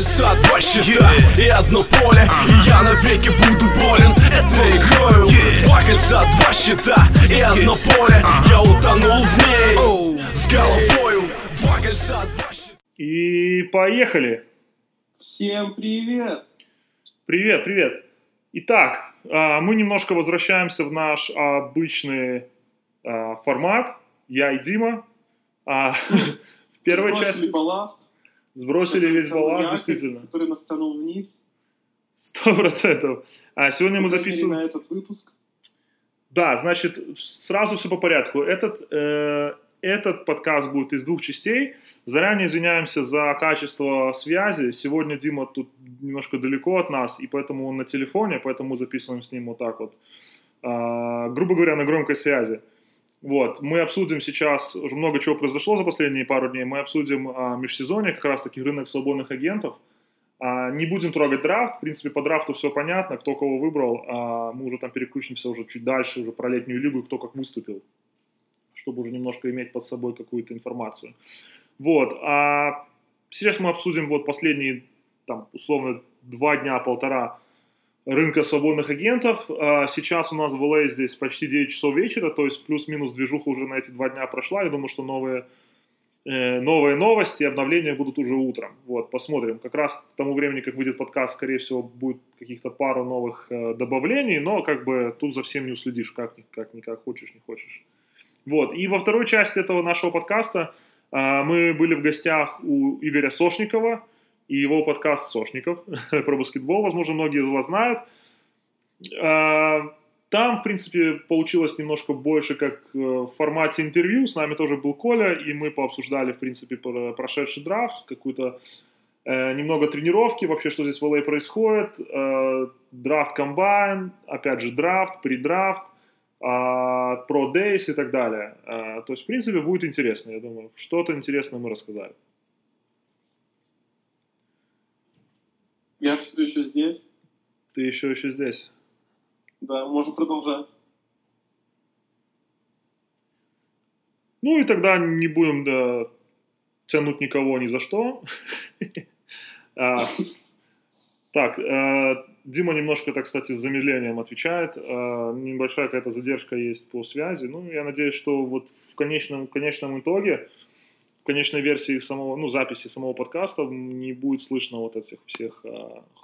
кольца, два щита и одно поле И я навеки буду болен этой игрою Два кольца, два щита и одно поле Я утонул в ней с головою Два кольца, два щита И поехали! Всем привет! Привет, привет! Итак, а, мы немножко возвращаемся в наш обычный а, формат. Я и Дима. А, В первой части сбросили весь который балласт, якорь, действительно. который нас тянул вниз. Сто процентов. А сегодня мы записываем... на этот выпуск. Да, значит, сразу все по порядку. Этот, э, этот подкаст будет из двух частей. Заранее извиняемся за качество связи. Сегодня Дима тут немножко далеко от нас, и поэтому он на телефоне, поэтому записываем с ним вот так вот. А, грубо говоря, на громкой связи. Вот, мы обсудим сейчас, уже много чего произошло за последние пару дней, мы обсудим а, межсезонье, как раз таки рынок свободных агентов. А, не будем трогать драфт, в принципе, по драфту все понятно, кто кого выбрал, а, мы уже там переключимся уже чуть дальше, уже про летнюю лигу, кто как выступил, чтобы уже немножко иметь под собой какую-то информацию. Вот, а сейчас мы обсудим вот последние, там, условно, два дня, полтора рынка свободных агентов. А, Сейчас у нас в LA здесь почти 9 часов вечера, то есть плюс-минус движуха уже на эти два дня прошла. Я думаю, что новые, э, новые новости, обновления будут уже утром. Вот, посмотрим. Как раз к тому времени, как выйдет подкаст, скорее всего, будет каких-то пару новых э, добавлений, но как бы тут за всем не уследишь, как, как никак хочешь, не хочешь. Вот, и во второй части этого нашего подкаста а, мы были в гостях у Игоря Сошникова, и его подкаст «Сошников» про баскетбол, возможно, многие из вас знают. А, Там, в принципе, получилось немножко больше как э, в формате интервью. С нами тоже был Коля, и мы пообсуждали, в принципе, про- прошедший драфт, какую-то э, немного тренировки, вообще, что здесь в LA происходит, э, драфт комбайн, опять же, драфт, предрафт, а, про Days и так далее. А, То есть, в принципе, будет интересно, я думаю. Что-то интересное мы рассказали. Я все еще здесь. Ты еще еще здесь. Да, можем продолжать. Ну и тогда не будем да, тянуть никого ни за что. А, Так, э, Дима немножко, так кстати, с замедлением отвечает. Э, Небольшая какая-то задержка есть по связи. Ну, я надеюсь, что вот в конечном, конечном итоге, конечной версии самого, ну, записи самого подкаста не будет слышно вот этих всех э,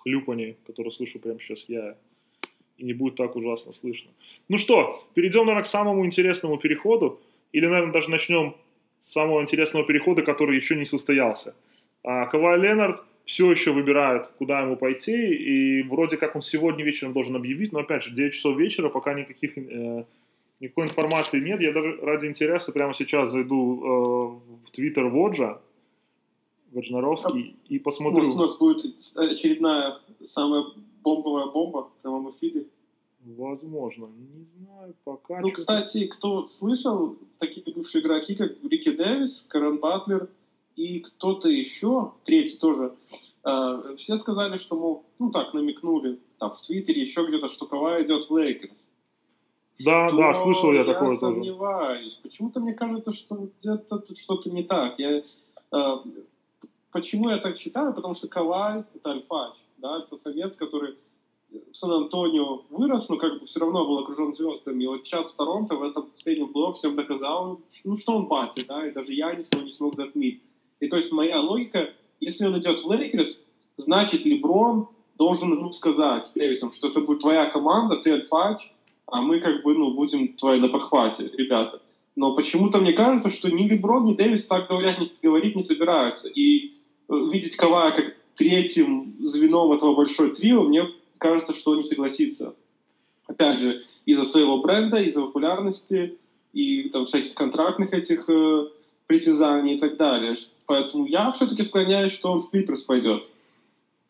хлюпаний, которые слышу прямо сейчас я. И не будет так ужасно слышно. Ну что, перейдем, наверное, к самому интересному переходу. Или, наверное, даже начнем с самого интересного перехода, который еще не состоялся. А, Кавай Ленард все еще выбирает, куда ему пойти, и вроде как он сегодня вечером должен объявить, но опять же, 9 часов вечера, пока никаких, э, никакой информации нет. Я даже ради интереса прямо сейчас зайду э, в твиттер Воджа, Ваджнаровский, и посмотрю. Может, у нас будет очередная самая бомбовая бомба в прямом эфире. Возможно, не знаю, пока. Ну, кстати, кто слышал, такие бывшие игроки, как Рики Дэвис, Кэрон Батлер и кто-то еще, третий тоже, э, все сказали, что, мол, ну так, намекнули, там, в Твиттере, еще где-то, что Кавай идет в Лейкерс. Да, да, слышал я я такое тоже. сомневаюсь. Почему-то мне кажется, что где-то тут что-то не так. Я, э, почему я так считаю? Потому что Кавай — это альфач, да, это самец, который в Сан-Антонио вырос, но как бы все равно был окружен звездами. И вот сейчас в Торонто в этом последнем блоке всем доказал, ну, что он батя, да, и даже я его не смог затмить. И то есть моя логика, если он идет в Лейкерс, значит Леброн должен ему сказать с Дэвисом, что это будет твоя команда, ты альфач, а мы как бы, ну, будем твои на подхвате, ребята. Но почему-то мне кажется, что ни Леброн, ни Дэвис так говорят, не, говорить не собираются. И э, видеть Кавая как третьим звеном этого большой трио, мне кажется, что он не согласится. Опять же, из-за своего бренда, из-за популярности и там, всяких контрактных этих э, притязаний и так далее. Поэтому я все-таки склоняюсь, что он в Клиперс пойдет.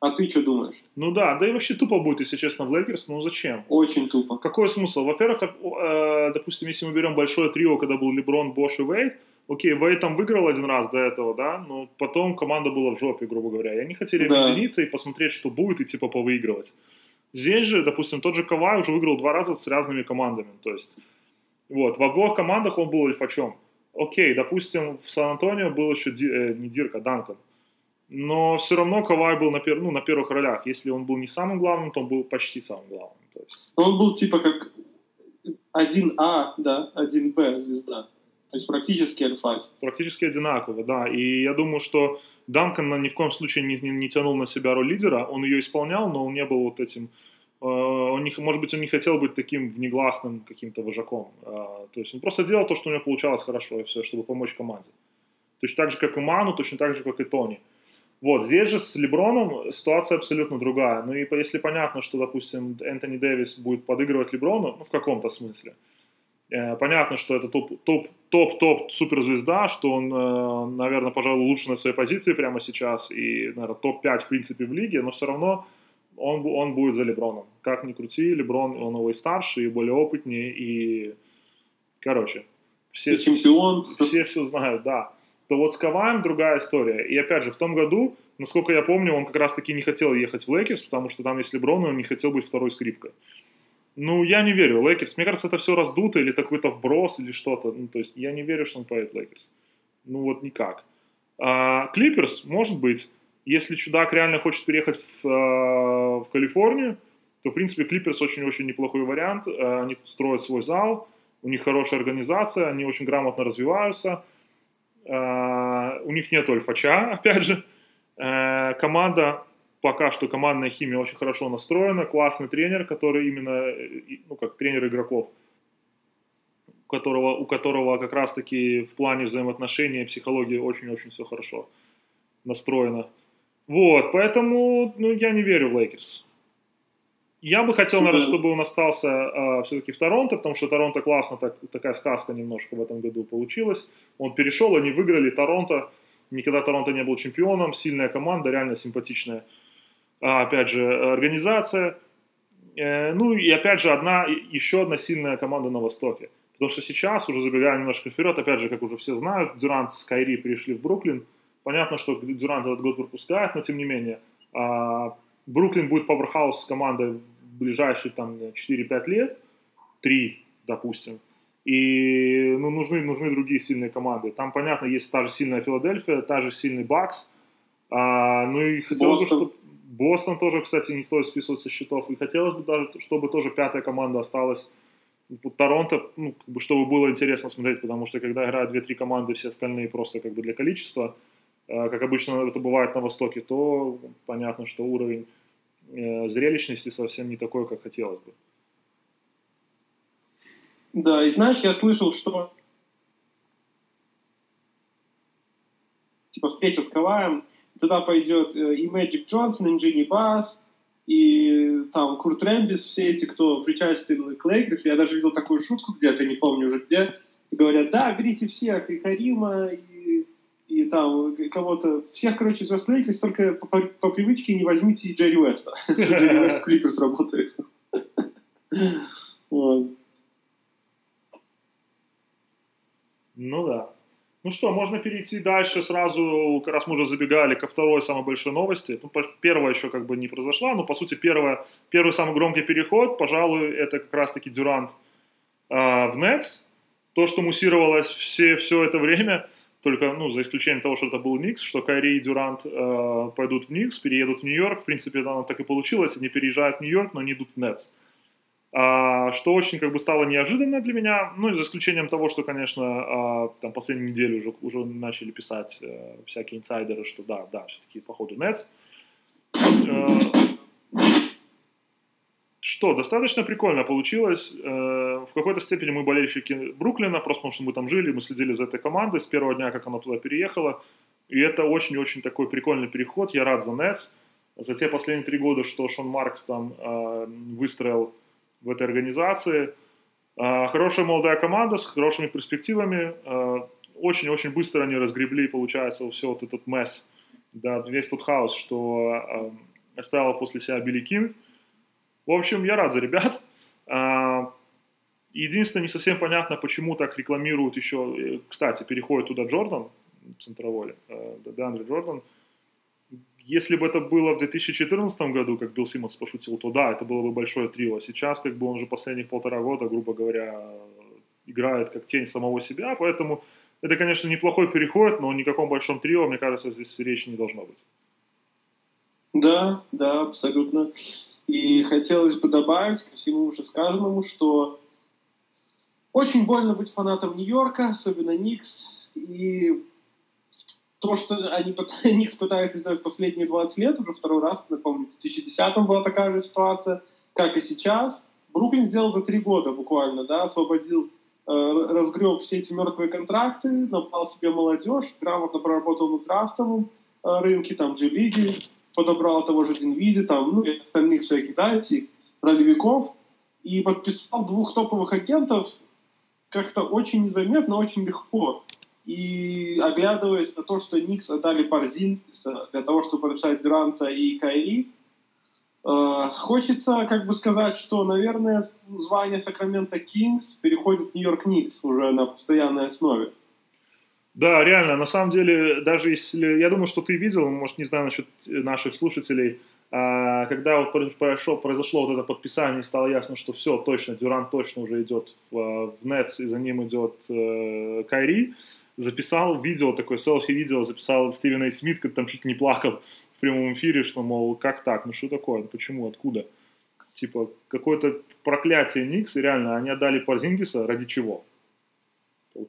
А ты что думаешь? Ну да, да и вообще тупо будет, если честно, в Лейкерс, ну зачем? Очень тупо. Какой смысл? Во-первых, как, э, допустим, если мы берем большое трио, когда был Леброн, Бош и Вейд, окей, Вейт там выиграл один раз до этого, да, но потом команда была в жопе, грубо говоря, и они хотели Да. объединиться и посмотреть, что будет, и типа повыигрывать. Здесь же, допустим, тот же Кавай уже выиграл два раза с разными командами, то есть, вот, в обоих командах он был альфачом. Окей, допустим, в Сан-Антонио был еще Ди- э, не Дирк, а Данкан. Но все равно Кавай был на, пер... ну, на первых ролях. Если он был не самым главным, то он был почти самым главным. То есть... Он был типа как 1А, да, 1Б звезда. То есть практически альфа. Практически одинаково, да. И я думаю, что Данкан ни в коем случае не, не, не тянул на себя роль лидера. Он ее исполнял, но он не был вот этим... Э, он не, может быть, он не хотел быть таким внегласным каким-то вожаком. Э, то есть он просто делал то, что у него получалось хорошо, и все, чтобы помочь команде. Точно так же, как и Ману, точно так же, как и Тони. Вот, здесь же с Леброном ситуация абсолютно другая. Ну и если понятно, что, допустим, Энтони Дэвис будет подыгрывать Леброну, ну, в каком-то смысле, э, понятно, что это топ-топ-топ суперзвезда, что он, э, наверное, пожалуй, лучше на своей позиции прямо сейчас и, наверное, топ-5 в принципе в лиге, но все равно он, он будет за Леброном. Как ни крути, Леброн, он его и старше, и более опытнее, и, короче, все, и чемпион. Все все знают, да то вот с Каваем другая история. И опять же, в том году, насколько я помню, он как раз-таки не хотел ехать в Лейкерс, потому что там есть Леброн, и он не хотел быть второй скрипкой. Ну, я не верю. Лейкерс, мне кажется, это все раздуто, или какой-то вброс, или что-то. Ну, то есть, я не верю, что он поедет в Лейкерс. Ну, вот никак. А, Клиперс, может быть, если чудак реально хочет переехать в, а, в Калифорнию, то, в принципе, Клиперс очень-очень неплохой вариант. А, они строят свой зал, у них хорошая организация, они очень грамотно развиваются – Э, у них нет альфача, опять же. Э, команда, пока что командная химия очень хорошо настроена. Классный тренер, который именно, э, ну, как тренер игроков, у которого, у которого как раз-таки в плане взаимоотношений и психологии очень-очень все хорошо настроено. Вот, поэтому, ну, я не верю в Лейкерс. Я бы хотел, наверное, чтобы он остался э, все-таки в Торонто, потому что Торонто классно, так, такая сказка немножко в этом году получилась. Он перешел, они выиграли Торонто. Никогда Торонто не был чемпионом. Сильная команда, реально симпатичная. А, опять же, организация. Э, ну и опять же, одна, еще одна сильная команда на Востоке. Потому что сейчас, уже забегая немножко вперед, опять же, как уже все знают, Дюрант с Кайри пришли в Бруклин. Понятно, что Дюрант этот год пропускает, но тем не менее. А, Бруклин будет пауэрхаус командой ближайшие там 4-5 лет, 3, допустим, и ну, нужны, нужны другие сильные команды. Там, понятно, есть та же сильная Филадельфия, та же сильный Бакс. А, ну и хотелось бы, чтобы... Бостон тоже, кстати, не стоит списывать со счетов. И хотелось бы даже, чтобы тоже пятая команда осталась. Вот Торонто, ну, как бы, чтобы было интересно смотреть, потому что когда играют 2-3 команды, все остальные просто как бы для количества, а, как обычно это бывает на Востоке, то понятно, что уровень зрелищности совсем не такой, как хотелось бы. Да, и знаешь, я слышал, что типа встреча с Каваем, туда пойдет э, и Мэджик Джонсон, и Джинни Басс, и там Курт Рэмбис, все эти, кто причастен к Лейкерс. Я даже видел такую шутку где-то, не помню уже где. Говорят, да, берите всех, и Карима, и и там кого-то, всех, короче, из Вестлейкерс, только по, по, по привычке не возьмите Джерри Уэста. Джерри Уэст Клиперс работает. Ну да. Ну что, можно перейти дальше сразу, раз мы уже забегали ко второй самой большой новости. Ну, первая еще как бы не произошла, но по сути первая, первый самый громкий переход, пожалуй, это как раз-таки Дюрант э, в Нетс. То, что муссировалось все, все это время, только, ну, за исключением того, что это был Никс, что Кайри и Дюрант э, пойдут в Никс, переедут в Нью-Йорк. В принципе, оно так и получилось. Они переезжают в Нью-Йорк, но не идут в Нетс. А, что очень как бы стало неожиданно для меня, ну, за исключением того, что, конечно, а, там последнюю неделю уже, уже начали писать а, всякие инсайдеры, что да, да, все-таки походу Нетс. А, что, достаточно прикольно получилось. Э, в какой-то степени мы болельщики Бруклина, просто потому что мы там жили, мы следили за этой командой с первого дня, как она туда переехала. И это очень-очень такой прикольный переход. Я рад за Нетс. За те последние три года, что Шон Маркс там э, выстроил в этой организации. Э, хорошая молодая команда с хорошими перспективами. Очень-очень быстро они разгребли, получается, все вот этот месс, да, весь тот хаос, что оставил после себя Билли Кинг. В общем, я рад за ребят. А, единственное, не совсем понятно, почему так рекламируют еще... Э, кстати, переходит туда Джордан, центровой, э, Деандре Джордан. Если бы это было в 2014 году, как Билл Симмонс пошутил, то да, это было бы большое трио. Сейчас как бы он же последних полтора года, грубо говоря, играет как тень самого себя, поэтому это, конечно, неплохой переход, но о никаком большом трио, мне кажется, здесь речи не должно быть. Да, да, абсолютно. И хотелось бы добавить ко всему уже сказанному, что очень больно быть фанатом Нью-Йорка, особенно Никс. И то, что они, Никс пытаются сделать последние 20 лет, уже второй раз, напомню, в 2010-м была такая же ситуация, как и сейчас. Бруклин сделал за три года буквально, да, освободил, э, разгреб все эти мертвые контракты, набрал себе молодежь, грамотно проработал на драфтовом э, рынке, там, G-лиги, подобрал того же Динвиди, там, ну, и остальных всяких, этих ролевиков, и подписал двух топовых агентов как-то очень незаметно, очень легко. И оглядываясь на то, что Никс отдали Парзинкиса для того, чтобы подписать Дюранта и Кайри, э, хочется как бы сказать, что, наверное, звание Сакрамента Кингс переходит в Нью-Йорк Никс уже на постоянной основе. Да, реально, на самом деле, даже если... Я думаю, что ты видел, может, не знаю насчет наших слушателей, а, когда вот произошло, произошло вот это подписание, стало ясно, что все, точно, Дюрант точно уже идет в, в Нетс, и за ним идет э, Кайри, записал видео, такое селфи-видео, записал Стивен Эй Смит, как там чуть не плакал в прямом эфире, что, мол, как так, ну что такое, почему, откуда? Типа, какое-то проклятие Никс, и реально, они отдали Парзингиса ради чего?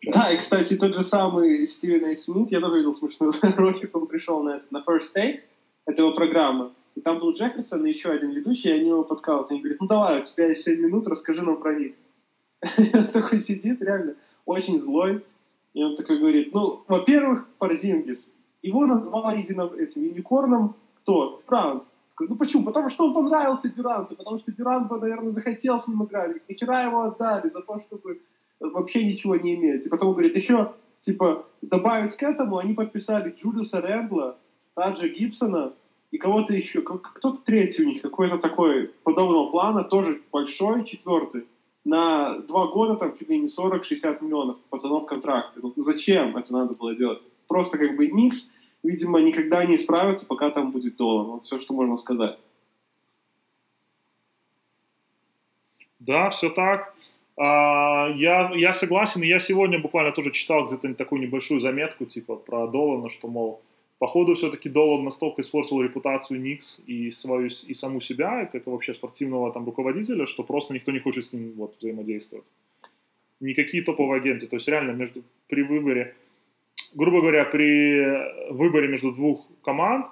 Да, и, кстати, тот же самый Стивен Эй Смит, я тоже видел смешной ролик, он пришел на, это, на First Take, это его программа, и там был Джефферсон и еще один ведущий, и они его подкалывают, они говорят, ну давай, у тебя есть 7 минут, расскажи нам про них. он такой сидит, реально, очень злой, и он такой говорит, ну, во-первых, Парзингис, его назвал едино, этим юникорном кто? Франц. Ну почему? Потому что он понравился Дюранту, потому что Дюрант бы, наверное, захотел с ним играть. И вчера его отдали за то, чтобы вообще ничего не иметь. И потом говорит, еще, типа, добавить к этому, они подписали Джулиуса Рэндла, Таджа Гибсона и кого-то еще, кто-то третий у них, какой-то такой подобного плана, тоже большой, четвертый, на два года там чуть ли не 40-60 миллионов пацанов контракты. Ну зачем это надо было делать? Просто как бы Никс, видимо, никогда не справится, пока там будет доллар. Вот все, что можно сказать. Да, все так. А, я, я согласен, я сегодня буквально тоже читал где-то такую небольшую заметку, типа, про Долана, что, мол, походу все-таки Долан настолько испортил репутацию Никс и, свою, и саму себя, как и вообще спортивного там руководителя, что просто никто не хочет с ним вот, взаимодействовать. Никакие топовые агенты. То есть реально между, при выборе, грубо говоря, при выборе между двух команд,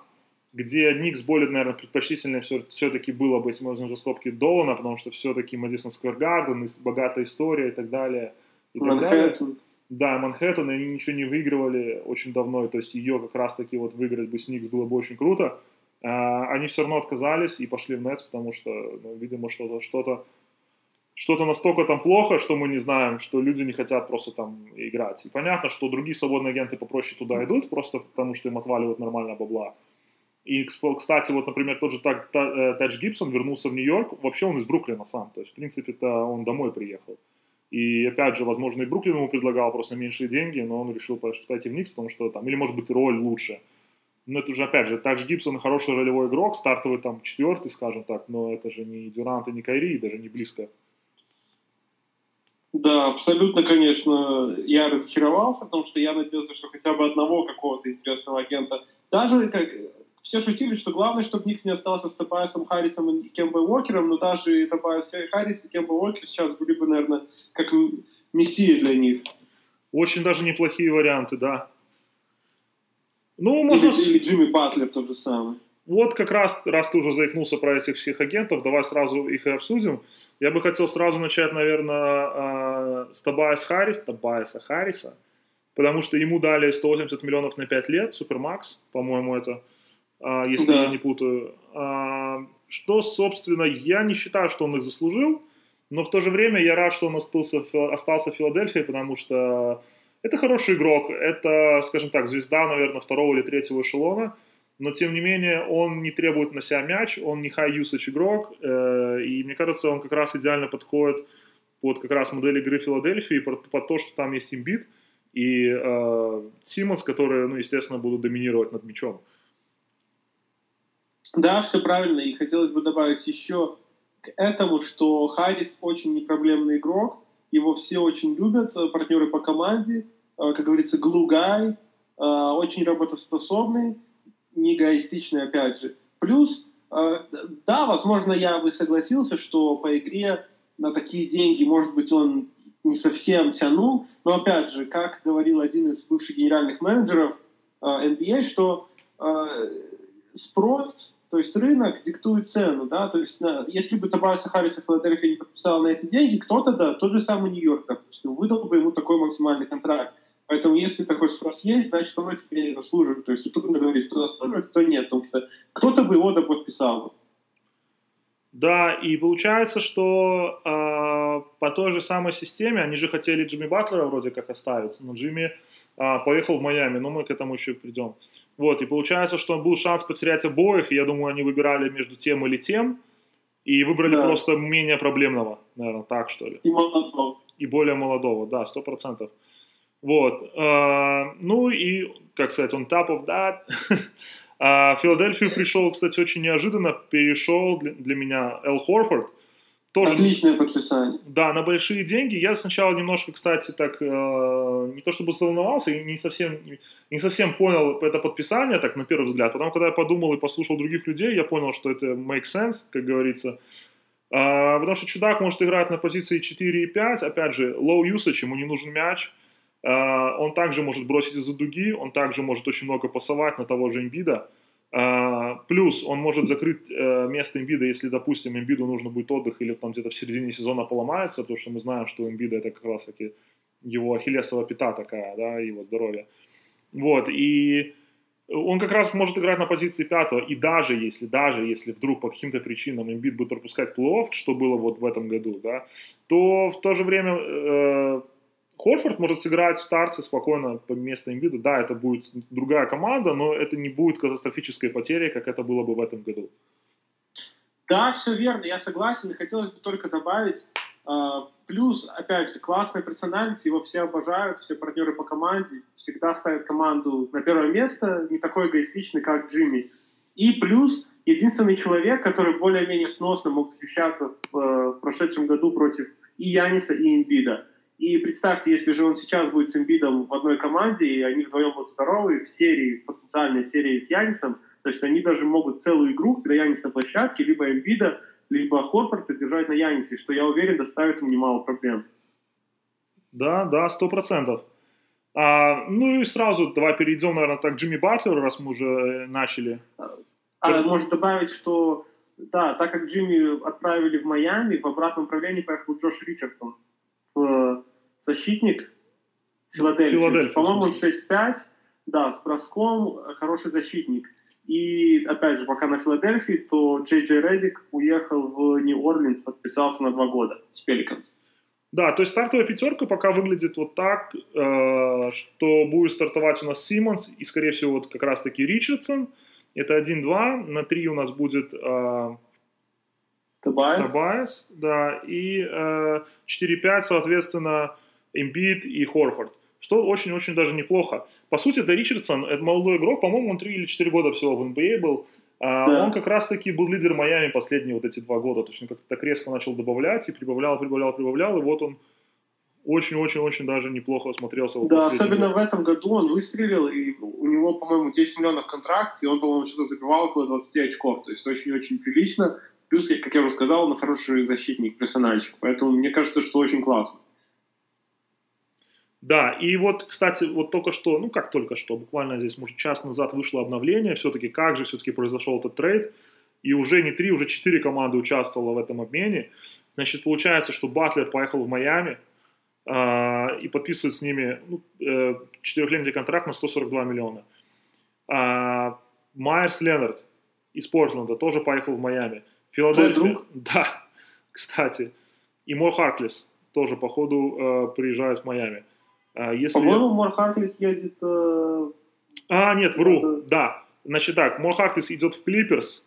где Никс более, наверное, предпочтительнее все, все-таки было бы, если возьмем за скобки Долана, потому что все-таки Мэдисон Сквер Гарден, богатая история и так далее. И так далее. Да, Манхэттен, они ничего не выигрывали очень давно, то есть ее как раз-таки вот выиграть бы с Никс было бы очень круто. А, они все равно отказались и пошли в Нетс, потому что, ну, видимо, что-то, что-то, что-то настолько там плохо, что мы не знаем, что люди не хотят просто там играть. И понятно, что другие свободные агенты попроще туда идут, просто потому что им отваливают нормально бабла. И, кстати, вот, например, тот же э, Тадж Гибсон вернулся в Нью-Йорк, вообще он из Бруклина сам, то есть, в принципе, это он домой приехал. И, опять же, возможно, и Бруклин ему предлагал просто меньшие деньги, но он решил пойти в Никс, потому что там, или, может быть, роль лучше. Но это уже, опять же, Тадж Гибсон хороший ролевой игрок, стартовый там четвертый, скажем так, но это же не Дюрант и не Кайри, даже не близко. Да, абсолютно, конечно, я разочаровался, потому что я надеялся, что хотя бы одного какого-то интересного агента, даже как все шутили, что главное, чтобы Никс не остался с Тобайасом Харрисом и Кембой Уокером, но даже и Тобайас Харрис и Кемба Уокер сейчас были бы, наверное, как мессии для них. Очень даже неплохие варианты, да. Ну, можно... Или, или Джимми Батлер тот же самый. Вот как раз, раз ты уже заикнулся про этих всех агентов, давай сразу их и обсудим. Я бы хотел сразу начать, наверное, а, с Тобайас Харрис, Тобайаса Харриса, потому что ему дали 180 миллионов на 5 лет, Супермакс, по-моему, это если да. я не путаю. А, что, собственно, я не считаю, что он их заслужил, но в то же время я рад, что он остался, остался в Филадельфии, потому что это хороший игрок, это, скажем так, звезда, наверное, второго или третьего эшелона, но тем не менее он не требует на себя мяч, он не high-usage игрок, э, и мне кажется, он как раз идеально подходит под как раз модель игры Филадельфии, под, под то, что там есть имбит и э, Симмонс, которые, ну, естественно, будут доминировать над мячом. Да, все правильно. И хотелось бы добавить еще к этому, что Харрис очень непроблемный игрок. Его все очень любят, э, партнеры по команде. Э, как говорится, guy. Э, очень работоспособный, не эгоистичный, опять же. Плюс, да, возможно, я бы согласился, что по игре на такие деньги, может быть, он не совсем тянул, но опять же, как говорил один из бывших генеральных менеджеров NBA, что э, спрос, то есть рынок диктует цену, да, то есть на, если бы Табайса Харриса Филадельфия не подписал на эти деньги, кто-то, да, тот же самый Нью-Йорк, допустим, выдал бы ему такой максимальный контракт. Поэтому если такой спрос есть, значит, он этим не заслуживает. То есть тут трудно говорить, кто заслуживает, кто нет, потому что кто-то бы его подписал. Да, и получается, что э, по той же самой системе, они же хотели Джимми Батлера вроде как оставить, но Джимми э, поехал в Майами, но мы к этому еще придем. Вот, и получается, что был шанс потерять обоих, и я думаю, они выбирали между тем или тем, и выбрали да. просто менее проблемного, наверное, так что ли. И молодого. И более молодого, да, сто процентов. Вот. Э, ну и, как сказать, он top of that. А в Филадельфию пришел, кстати, очень неожиданно, перешел для, для меня Эл Хорфорд. Тоже, Отличное подписание. Да, на большие деньги. Я сначала немножко, кстати, так э, не то чтобы заволновался, и не совсем, не совсем понял это подписание, так на первый взгляд. Потом, когда я подумал и послушал других людей, я понял, что это make sense, как говорится. Э, потому что чудак может играть на позиции 4 и 5. Опять же, low usage, ему не нужен мяч. Э, он также может бросить из-за дуги, он также может очень много пасовать на того же имбида. Плюс он может закрыть uh, место имбида, если, допустим, имбиду нужно будет отдых или там где-то в середине сезона поломается, потому что мы знаем, что имбида это как раз таки его ахиллесова пята такая, да, его здоровье. Вот, и он как раз может играть на позиции пятого, и даже если, даже если вдруг по каким-то причинам имбид будет пропускать плей-офф, что было вот в этом году, да, то в то же время uh, Хорфорд может сыграть в старте спокойно по месту Эмбида. Да, это будет другая команда, но это не будет катастрофической потерей, как это было бы в этом году. Да, все верно, я согласен. Хотелось бы только добавить, э, плюс, опять же, классная персональность, его все обожают, все партнеры по команде всегда ставят команду на первое место, не такой эгоистичный, как Джимми. И плюс, единственный человек, который более-менее сносно мог защищаться в, э, в прошедшем году против и Яниса, и Имбида. И представьте, если же он сейчас будет с Эмбидом в одной команде, и они вдвоем будут здоровы в серии, потенциальной серии с Янисом, то есть они даже могут целую игру, когда Янис на площадке, либо Эмбида, либо Хорфорда держать на Янисе, что, я уверен, доставит ему немало проблем. Да, да, сто процентов. А, ну и сразу давай перейдем, наверное, так к Джимми Батлеру, раз мы уже начали. А, может добавить, что да, так как Джимми отправили в Майами, в обратном направлении поехал Джош Ричардсон защитник Филадельфии. Филадельфия По-моему, он 6-5, да, с броском, хороший защитник. И, опять же, пока на Филадельфии, то Джей Джей Реддик уехал в Нью-Орлинс, подписался на два года с Пеликанс. Да, то есть стартовая пятерка пока выглядит вот так, э, что будет стартовать у нас Симмонс и, скорее всего, вот как раз-таки Ричардсон. Это 1-2. На 3 у нас будет э, Тобайас. Тобайас, да, и э, 4-5, соответственно, Эмбит и Хорфорд. Что очень-очень даже неплохо. По сути, это Ричардсон, это молодой игрок, по-моему, он 3 или 4 года всего в NBA был. А да. Он как раз-таки был лидером Майами последние вот эти два года. То есть он как-то так резко начал добавлять и прибавлял, прибавлял, прибавлял. И вот он очень-очень-очень даже неплохо смотрелся. Да, особенно год. в этом году он выстрелил, и у него, по-моему, 10 миллионов контракт, и он, по-моему, что-то забивал около 20 очков. То есть очень-очень прилично. Плюс, как я уже сказал, он хороший защитник, персональчик. Поэтому мне кажется, что очень классно. Да, и вот, кстати, вот только что, ну как только что, буквально здесь, может, час назад вышло обновление, все-таки как же все-таки произошел этот трейд, и уже не три, уже четыре команды участвовало в этом обмене. Значит, получается, что Батлер поехал в Майами э, и подписывает с ними ну, э, четырехлетний контракт на 142 миллиона. А, Майерс Леннард из Портленда тоже поехал в Майами. Филадельфия. Да, кстати. И Мор Харклес тоже, походу, э, приезжает в Майами. А если... По-моему, Мор Харклес едет... Э... А, нет, вру, это... да. Значит так, Мор Харклес идет в Клиперс,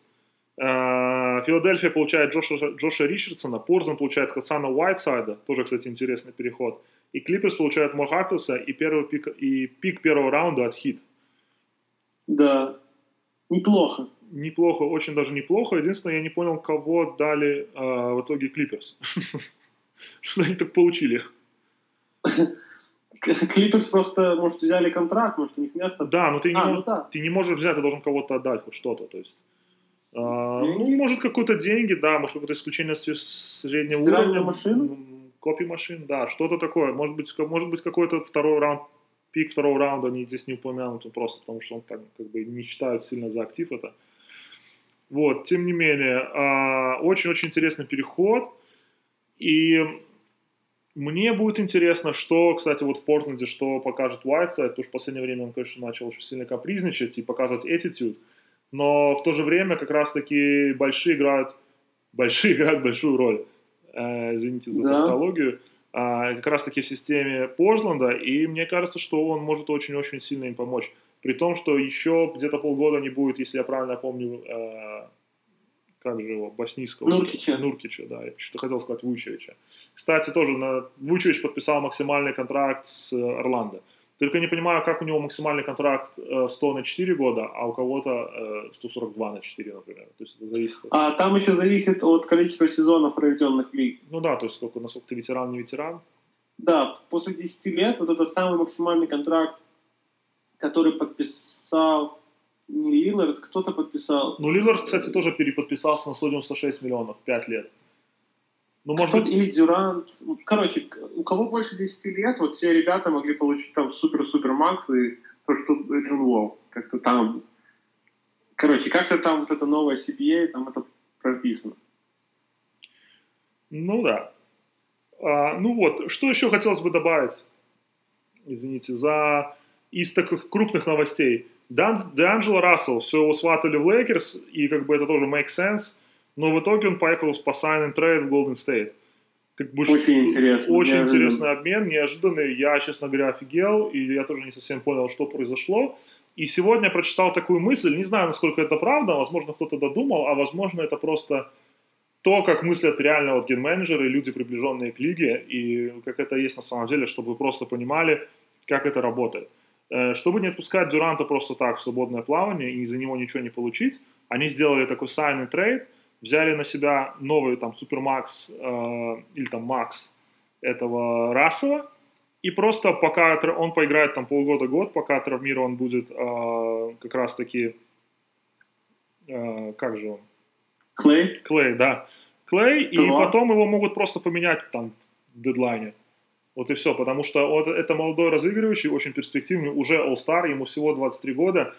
э, Филадельфия получает Джоша, Джоша Ричардсона, Портленд получает Хасана Уайтсайда, тоже, кстати, интересный переход. И Клиперс получает Мор Харклеса и, первый пик, и пик первого раунда от Хит. Да, неплохо неплохо, очень даже неплохо. Единственное, я не понял, кого дали э, в итоге Клиперс. Что они так получили? Клиперс просто, может, взяли контракт, может, у них место... Да, но ты, а, не, ну, да. ты не можешь взять, ты должен кого-то отдать, хоть что-то, то есть... ну, может, какой-то деньги, да, может, какое-то исключение среднего уровня. машина? Копи машин, да, что-то такое. Может быть, может быть какой-то второй раунд, пик второго раунда они здесь не упомянуты просто, потому что он так как бы не считают сильно за актив это. Вот, тем не менее, а, очень-очень интересный переход. И мне будет интересно, что, кстати, вот в Портленде, что покажет Уайтсайд, потому что в последнее время он, конечно, начал очень сильно капризничать и показывать attitude, но в то же время как раз-таки большие играют, большие играют большую роль, Э, извините за Да. тавтологию, а, как раз-таки в системе Портленда, и мне кажется, что он может очень-очень сильно им помочь. При том, что еще где-то полгода не будет, если я правильно помню, э, как же его, боснийского. Нуркича. Нуркича, да. Я что-то хотел сказать Вучевича. Кстати, тоже на... Вучевич подписал максимальный контракт с э, Орландо. Только не понимаю, как у него максимальный контракт э, 100 на 4 года, а у кого-то э, 142 на 4, например. То есть это зависит от... А там еще зависит от количества сезонов, проведенных в лиге. Ну да, то есть сколько, насколько ты ветеран, не ветеран. Да, после 10 лет вот это самый максимальный контракт, который подписал не Лиллард, кто-то подписал. Ну, Лилард, кстати, тоже переподписался на 196 миллионов, 5 лет. Ну, может быть, или Дюрант. Короче, к- у кого больше 10 лет, вот все ребята могли получить там супер-супер макс и то, что Джон Уолл. Как-то там... Короче, как-то там вот это новое CBA, там это прописано. ну да. А, ну вот, что еще хотелось бы добавить, извините, за из таких крупных новостей. Дан, D'Angelo Рассел, все его сватали в Лейкерс, и как бы это тоже make sense, но в итоге он поехал по sign and trade в Golden State. Как бы Очень интересно, Очень интересный обмен, неожиданный. Я, честно говоря, офигел, и я тоже не совсем понял, что произошло. И сегодня я прочитал такую мысль, не знаю, насколько это правда, возможно, кто-то додумал, а возможно, это просто то, как мыслят реально вот ген-менеджеры, люди, приближенные к лиге, и как это есть на самом деле, чтобы вы просто понимали, как это работает. Э, Чтобы не отпускать Дюранта просто так в свободное плавание и за него ничего не получить, они сделали такой and trade, взяли на себя новый там супермакс э, или там макс этого Рассела, и просто пока он поиграет там полгода-год, пока травмирован будет э, как раз-таки, э, как же он, Клей? Клей, да. Клей, и потом его могут просто поменять там в дедлайне. Вот и все, потому что вот это молодой разыгрывающий, очень перспективный, уже All-Star, ему всего 23 года,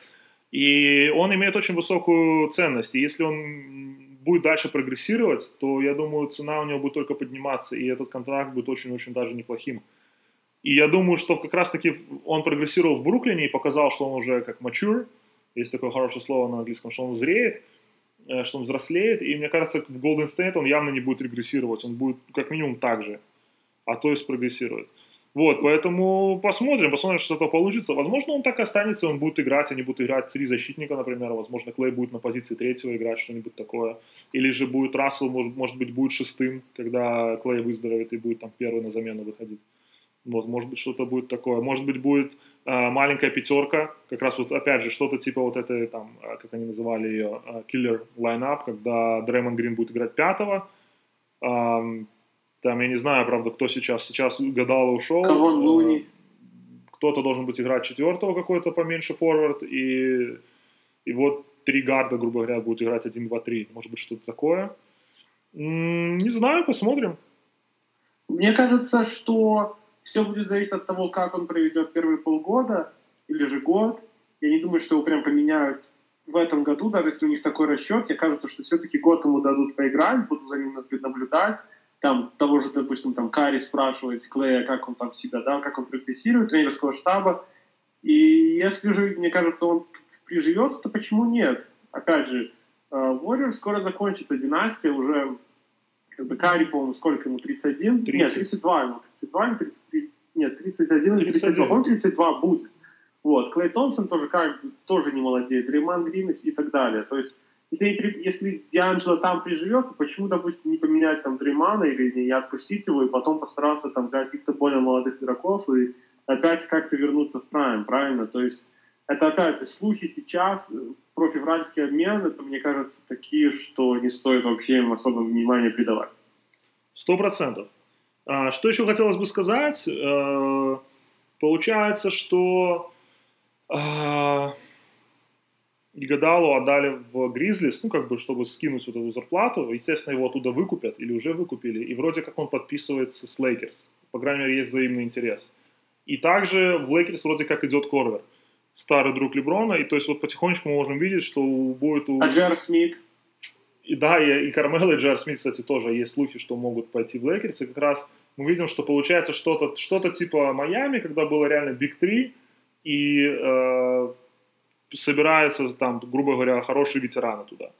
и он имеет очень высокую ценность. И если он будет дальше прогрессировать, то, я думаю, цена у него будет только подниматься, и этот контракт будет очень-очень даже неплохим. И я думаю, что как раз-таки он прогрессировал в Бруклине и показал, что он уже как mature, есть такое хорошее слово на английском, что он зреет, э, что он взрослеет, и мне кажется, в Golden State он явно не будет регрессировать, он будет как минимум так же, а то и спрогрессирует. Вот, поэтому посмотрим, посмотрим, что это получится. Возможно, он так и останется, он будет играть, они будут играть три защитника, например, возможно, Клей будет на позиции третьего играть, что-нибудь такое. Или же будет Рассел, может, может быть, будет шестым, когда Клей выздоровеет и будет там первый на замену выходить. Вот, может быть, что-то будет такое. Может быть, будет э, маленькая пятерка, как раз вот, опять же, что-то типа вот этой, там, э, как они называли ее, э, killer line-up, когда Дреймон Грин будет играть пятого. Ам, там, я не знаю, правда, кто сейчас. Сейчас Гадало ушел. Кавон Э, Луни. Кто-то должен быть играть четвертого какой-то поменьше форвард. И, и вот три гарда, грубо говоря, будут играть 1, 2, 3. Может быть, что-то такое. Не знаю, посмотрим. Мне кажется, что все будет зависеть от того, как он проведет первые полгода или же год. Я не думаю, что его прям поменяют в этом году, даже если у них такой расчет. Мне кажется, что все-таки год ему дадут поиграть, будут за ним наблюдать. Там того же, допустим, там Карри спрашивать Клея, как он там себя, да, как он прогрессирует, тренерского штаба. И если же, мне кажется, он приживется, то почему нет? Опять же, э, Warriors скоро закончится династия, уже как бы Карри, по-моему, сколько ему, 31? Нет, 30. 32 ему, 32 или 33? Нет, 31 или 32, 31. по-моему, 32 будет. Вот, Клей Томпсон тоже как тоже не молодеет, Дрейман Грин и так далее. То есть, если, если Дианджело там приживется, почему, допустим, не поменять там Дреймана или не, отпустить его и потом постараться там взять каких-то более молодых игроков и опять как-то вернуться в прайм, правильно? То есть, это опять слухи сейчас, э, про февральский обмен, это, мне кажется, такие, что не стоит вообще им особо внимания придавать. Сто процентов. А, Что еще хотелось бы сказать? Э, Получается, что а, Игудалу отдали в Гризлис, ну, как бы, чтобы скинуть вот эту зарплату. Естественно, его оттуда выкупят или уже выкупили. И вроде как он подписывается с Лейкерс. По крайней мере, есть взаимный интерес. И также в Лейкерс вроде как идет Корвер, старый друг Леброна. И то есть вот потихонечку мы можем видеть, что будет у... А Джей Ар Смит? И да, и, и Кармело, и Джей Ар Смит, кстати, тоже есть слухи, что могут пойти в Лейкерс. И как раз мы видим, что получается что-то что типа Майами, когда было реально Big 3, и э, собираются там, грубо говоря, хорошие ветераны туда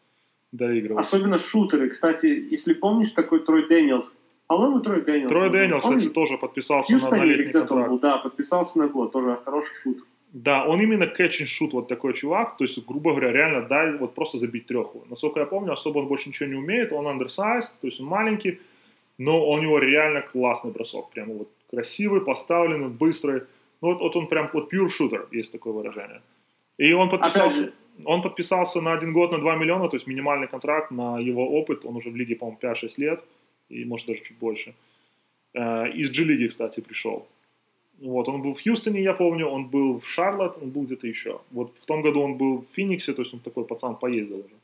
доигрывать. Особенно шутеры. Кстати, если помнишь, такой Трой Дэниелс, по-моему, Трой Дэниелс. Трой Дэниелс, кстати, тоже подписался на однолетний контракт. Был, да, подписался на год, тоже хороший шутер. Да, он именно catch and shoot, вот такой чувак, то есть, грубо говоря, реально дай вот просто забить треху. Насколько я помню, особо он больше ничего не умеет, он undersized, то есть он маленький, но у него реально классный бросок, прям вот красивый, поставленный, быстрый. Ну вот, вот он прям вот pure shooter, есть такое выражение. И он подписался, он подписался на один год на 2 миллиона, то есть минимальный контракт на его опыт, он уже в лиге, по-моему, 5-6 лет, и может даже чуть больше. Э, из G-лиги, кстати, пришел. Вот, он был в Хьюстоне, я помню, он был в Шарлотт, он был где-то еще. Вот в том году он был в Фениксе, то есть он такой пацан поездил уже.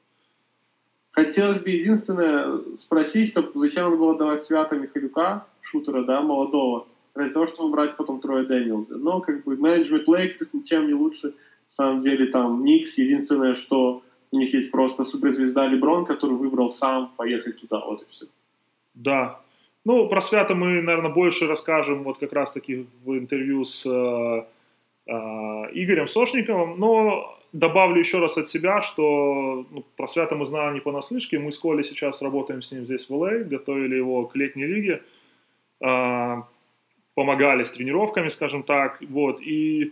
Хотелось бы единственное спросить, что зачем надо было давать Свята Михалюка, шутера, да, молодого, ради того, чтобы брать потом Троя Дэниелса. Но как бы менеджмент Лейкерс ничем не лучше. Самом деле там Никс, единственное, что у них есть просто суперзвезда Леброн, который выбрал сам поехать туда, вот и все. Да, ну, про Свято мы, наверное, больше расскажем вот как раз-таки в интервью с э, э, Игорем Сошниковым, но добавлю еще раз от себя, что ну, про Свято мы знаем не понаслышке, мы с Колей сейчас работаем с ним здесь в ЛА, готовили его к летней лиге, э, помогали с тренировками, скажем так, вот, и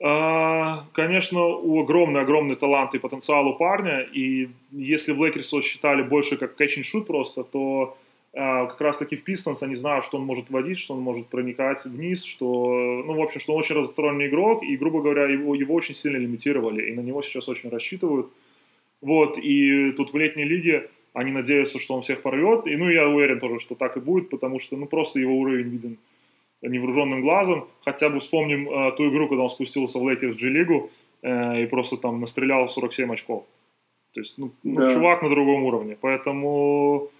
Конечно, у огромный-огромный талант и потенциал у парня, и если в Лейкерс считали больше как shooter просто, то а, как раз таки в Pistons они знают, что он может водить, что он может проникать вниз, что, ну, в общем, что он очень разносторонний игрок, и, грубо говоря, его, его очень сильно лимитировали, и на него сейчас очень рассчитывают. Вот, и тут в летней лиге они надеются, что он всех порвет, и, ну, я уверен тоже, что так и будет, потому что, ну, просто его уровень виден невооруженным глазом. Хотя бы вспомним э, ту игру, когда он спустился в Лейкерс G-лигу э, и просто там настрелял 47 очков. То есть, ну, ну да. ну чувак на другом уровне. Поэтому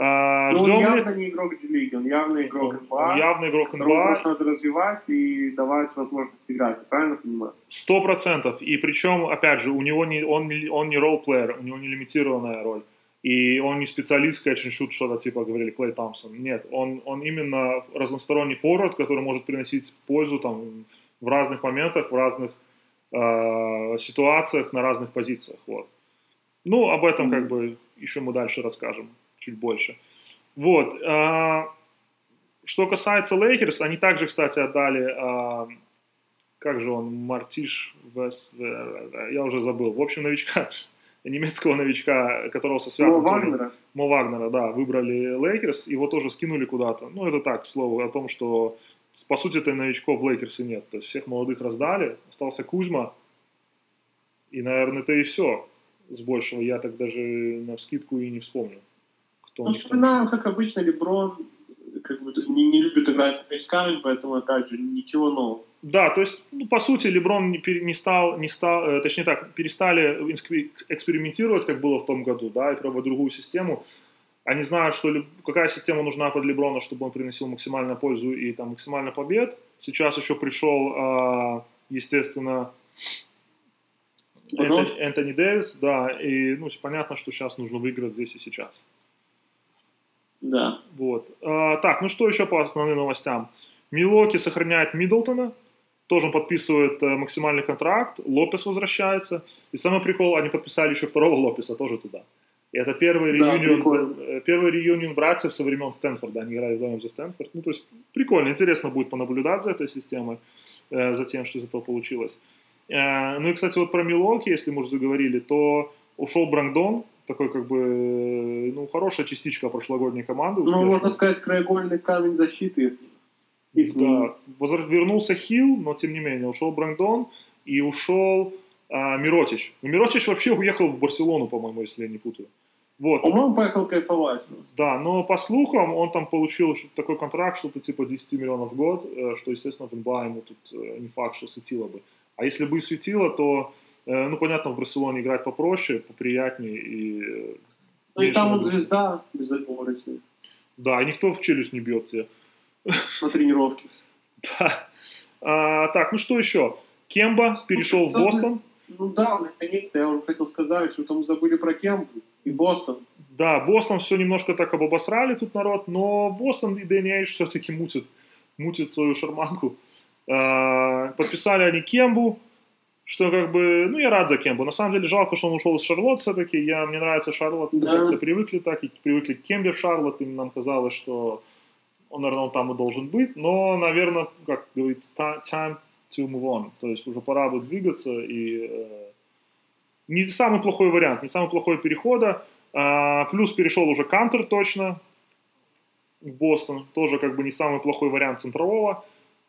а, ну, он явно не игрок G-лиги, он явно игрок НБА. Явно игрок НБА. надо развивать и давать возможность играть, правильно понимаю? Сто процентов. И причем, опять же, у него не, он, он не role player, у него не лимитированная роль. И он не специалист catch shoot что-то типа говорили Клей Томпсон. Нет, он, он именно разносторонний форвард, который может приносить пользу там в разных моментах, в разных э, ситуациях, на разных позициях. Вот. Ну, об этом как бы еще мы дальше расскажем чуть больше. Вот. А, что касается Лейкерс, они также, кстати, отдали, а, как же он, Мартиш, Вест, я уже забыл. В общем, новичка, немецкого новичка, которого со Святом... Мо Вагнера. Мо Вагнера, да, выбрали Лейкерс, его тоже скинули куда-то. Ну, это так, к слову, о том, что по сути это новичков в Лейкерсе нет. То есть всех молодых раздали, остался Кузьма, и, наверное, это и все. С большего я так даже на скидку и не вспомню кто ну, вспоминаем, как обычно, Леброн как бы не, не любит играть с очками, поэтому, опять же, ничего нового. Да, то есть, ну, по сути, Леброн не, не стал, не стал, э, точнее так, перестали экспериментировать, как было в том году, да, и пробовать другую систему. Они знают, что какая система нужна под Леброна, чтобы он приносил максимальную пользу и там максимально побед. Сейчас еще пришел, а, естественно, Энтони, Энтони Дэвис, да, и ну, понятно, что сейчас нужно выиграть здесь и сейчас. Да. Вот. А, так, ну что еще по основным новостям? Милоки сохраняет Миддлтона, тоже он подписывает э, максимальный контракт, Лопес возвращается. И самый прикол, они подписали еще второго Лопеса тоже туда. И это первый реюнион, да, э, первый реюнион братьев со времен Стэнфорда. Они играли вдвоем за Стэнфорд. Ну, то есть прикольно, интересно будет понаблюдать за этой системой, э, за тем, что из этого получилось. Ну и, кстати, вот про Милоки, если мы уже заговорили, то ушел Брандон, такой как бы, ну, хорошая частичка прошлогодней команды. Ну, можно сказать, краеугольный камень защиты. Их да, вернулся Хилл, но тем не менее, ушел Брандон и ушел а, Миротич. Ну, Миротич вообще уехал в Барселону, по-моему, если я не путаю. Вот. По-моему, поехал кайфовать. Да, но по слухам он там получил такой контракт, что-то типа 10 миллионов в год, э, что, естественно, в НБА ему тут э, не факт, что светило бы. А если бы и светило, то Э, ну, понятно, в Барселоне играть попроще, поприятнее и... Ну и там вот звезда без обморочной Да, и никто в челюсть не бьет тебе. На тренировке. Да. А, так, ну что еще? Кемба перешел в Собственно, Бостон. Ну да, наконец-то, я уже хотел сказать, что там забыли про Кембу и Бостон. Да, Бостон все немножко так обосрали тут народ, но Бостон и Дэнни Эйдж все-таки мутят, мутят свою шарманку. А, подписали они Кембу, что как бы, ну я рад за Кембу. На самом деле жалко, что он ушел из Шарлотт все-таки. Я, мне нравится Шарлотт, мы Да. как-то привыкли так, и привыкли к Кембе в Шарлотт, и нам казалось, что он, наверное, там и должен быть. Но, наверное, как говорится, ti- time to move on. То есть уже пора бы двигаться и э, не самый плохой вариант, не самый плохой перехода. А, плюс перешел уже Кантер точно в Бостон. Тоже как бы не самый плохой вариант центрового.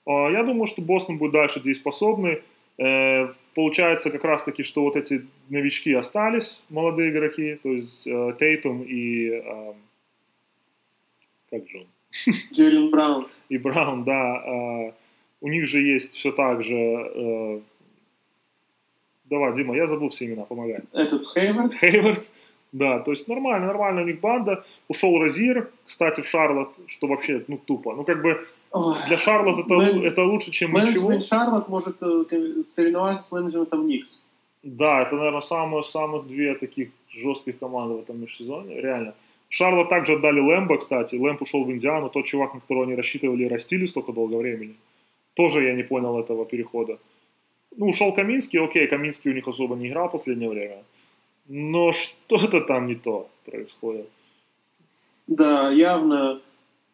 А, я думаю, что Бостон будет дальше дееспособный. Э, получается как раз таки, что вот эти новички остались, молодые игроки, то есть э, Тейтум и... э, как же он? Джейлен Браун. и Браун, да, э, у них же есть все так же... э, давай, Дима, я забыл все имена, помогай. Этот Хейвард. Хейвард, да, то есть нормально, нормально у них банда. Ушел Розир, кстати, в Шарлотт, что вообще, ну, тупо. Ну, как бы для Шарлотт это, Мен- это лучше, чем ничего. Менеджмент Шарлот может э, соревноваться с менеджментом Никс. Да, это, наверное, самые, самых две таких жестких команды в этом межсезонье, реально. Шарлот также отдали Лэмбо, кстати. Лэмб ушел в Индиану, тот чувак, на которого они рассчитывали и растили столько долго времени. Тоже я не понял этого перехода. Ну, ушел Каминский, окей, Каминский у них особо не играл в последнее время. Но что-то там не то происходит. Да, явно,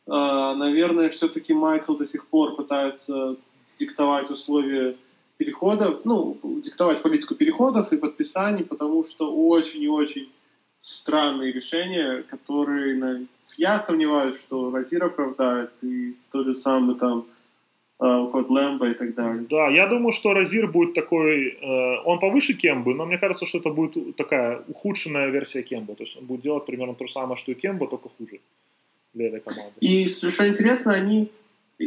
э, наверное, все-таки Майкл до сих пор пытается диктовать условия переходов, ну, диктовать политику переходов и подписаний, потому что очень и очень странные решения, которые, я сомневаюсь, что Розир оправдает, и тот же самый там э, уход Лэмбо и так далее. Да, я думаю, что Розир будет такой... э, он повыше Кембы, но мне кажется, что это будет такая ухудшенная версия Кембы. То есть он будет делать примерно то же самое, что и Кемба, только хуже для этой команды. И что интересно, они,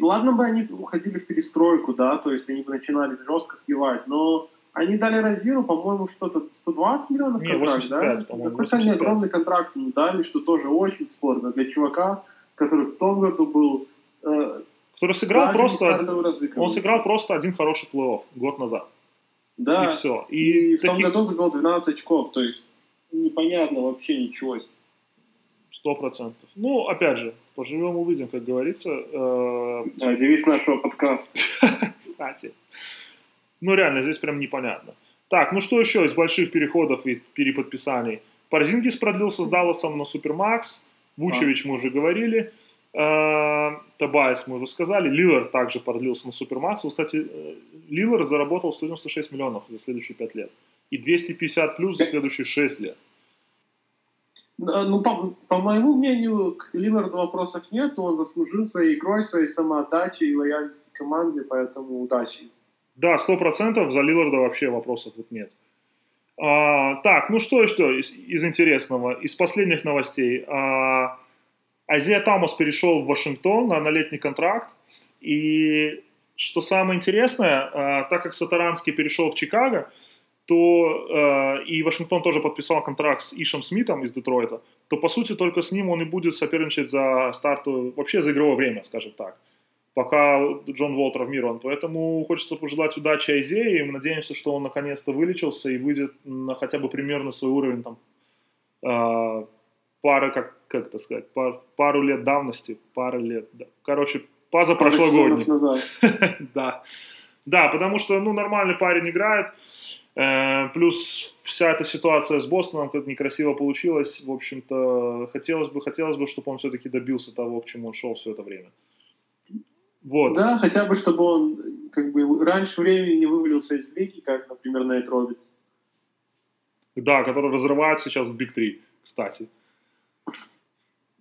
ладно бы они уходили в перестройку, да, то есть они бы начинали жестко сливать, но они дали Розиру, по-моему, что-то 120 миллионов Не, контракт, 85, да? по-моему, Какой-то они 85. огромный контракт ему дали, что тоже очень спорно для чувака, который в том году был... Э, Который сыграл просто... один- он сыграл просто один хороший плей-офф год назад. Да, И все. и, И, в том таких году забил 12 очков, то есть непонятно вообще ничего. сто процентов. Ну, опять же, поживем увидим, как говорится. Э, Да, девиз нашего подкаста. Кстати. Ну, реально, здесь прям непонятно. Так, ну что еще из больших переходов и переподписаний? Парзингис продлился с Далласом на Супермакс. Вучевич мы уже говорили. Э, Табайс мы уже сказали. Лилар также продлился на Супермакс. Кстати, э, Лилар заработал 196 миллионов за следующие 5 лет. И 250 плюс за следующие 6 лет. Да, Ну, по, по моему мнению, к Лиларду вопросов нет. Он заслужил своей игрой, своей самоотдачей и лояльностью к команде, поэтому удачи. Да, сто процентов за Лиларда вообще вопросов тут нет. А, так, ну что что из, из интересного, из последних новостей. А, Азия Тамос перешел в Вашингтон на однолетний контракт. И что самое интересное, а, так как Сатаранский перешел в Чикаго, то э, и Вашингтон тоже подписал контракт с Ишем Смитом из Детройта, то по сути только с ним он и будет соперничать за старту, вообще за игровое время, скажем так пока Джон Волл травмирован. Поэтому хочется пожелать удачи Айзее, и мы надеемся, что он наконец-то вылечился и выйдет на хотя бы примерно свой уровень там, э, пары, как, как это сказать, пар, пару лет давности, пару лет, да. короче, сезонов назад. да. Да, потому что, ну, нормальный парень играет, э, плюс вся эта ситуация с Бостоном, как некрасиво получилась, в общем-то, хотелось бы, хотелось бы, чтобы он все-таки добился того, к чему он шел все это время. Вот. Да, хотя бы, чтобы он как бы раньше времени не вывалился из лиги, как, например, Нейт Робинсон. Да, который разрывает сейчас в Big 3, кстати.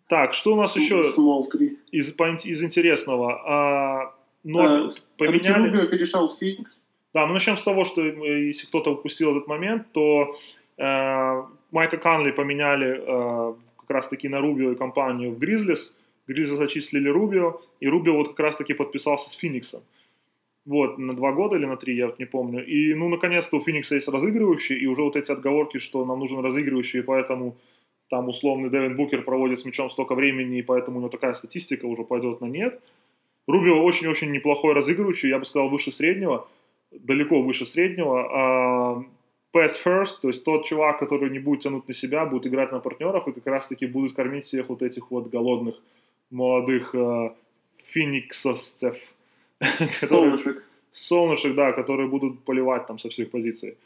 Так, что у нас еще Small 3. из, из интересного? А, ну, А, поменяли... Рубио перешел в Феникс. Да, ну начнем с того, что э, если кто-то упустил этот момент, то э, Майка Канли поменяли э, как раз-таки на Рубио и компанию в Гризлис. Гризлис зачислили Рубио, и Рубио вот как раз-таки подписался с Фениксом. Вот, на два года или на три, я вот не помню. И, ну, наконец-то у Феникса есть разыгрывающий, и уже вот эти отговорки, что нам нужен разыгрывающий, и поэтому там условный Дэвин Букер проводит с мячом столько времени, и поэтому у него такая статистика уже пойдет на нет. Рубио очень-очень неплохой разыгрывающий, я бы сказал, выше среднего, далеко выше среднего. А pass first, то есть тот чувак, который не будет тянуть на себя, будет играть на партнеров и как раз-таки будет кормить всех вот этих вот голодных молодых э. Солнышек. Солнышек, да, которые будут поливать там со всех позиций.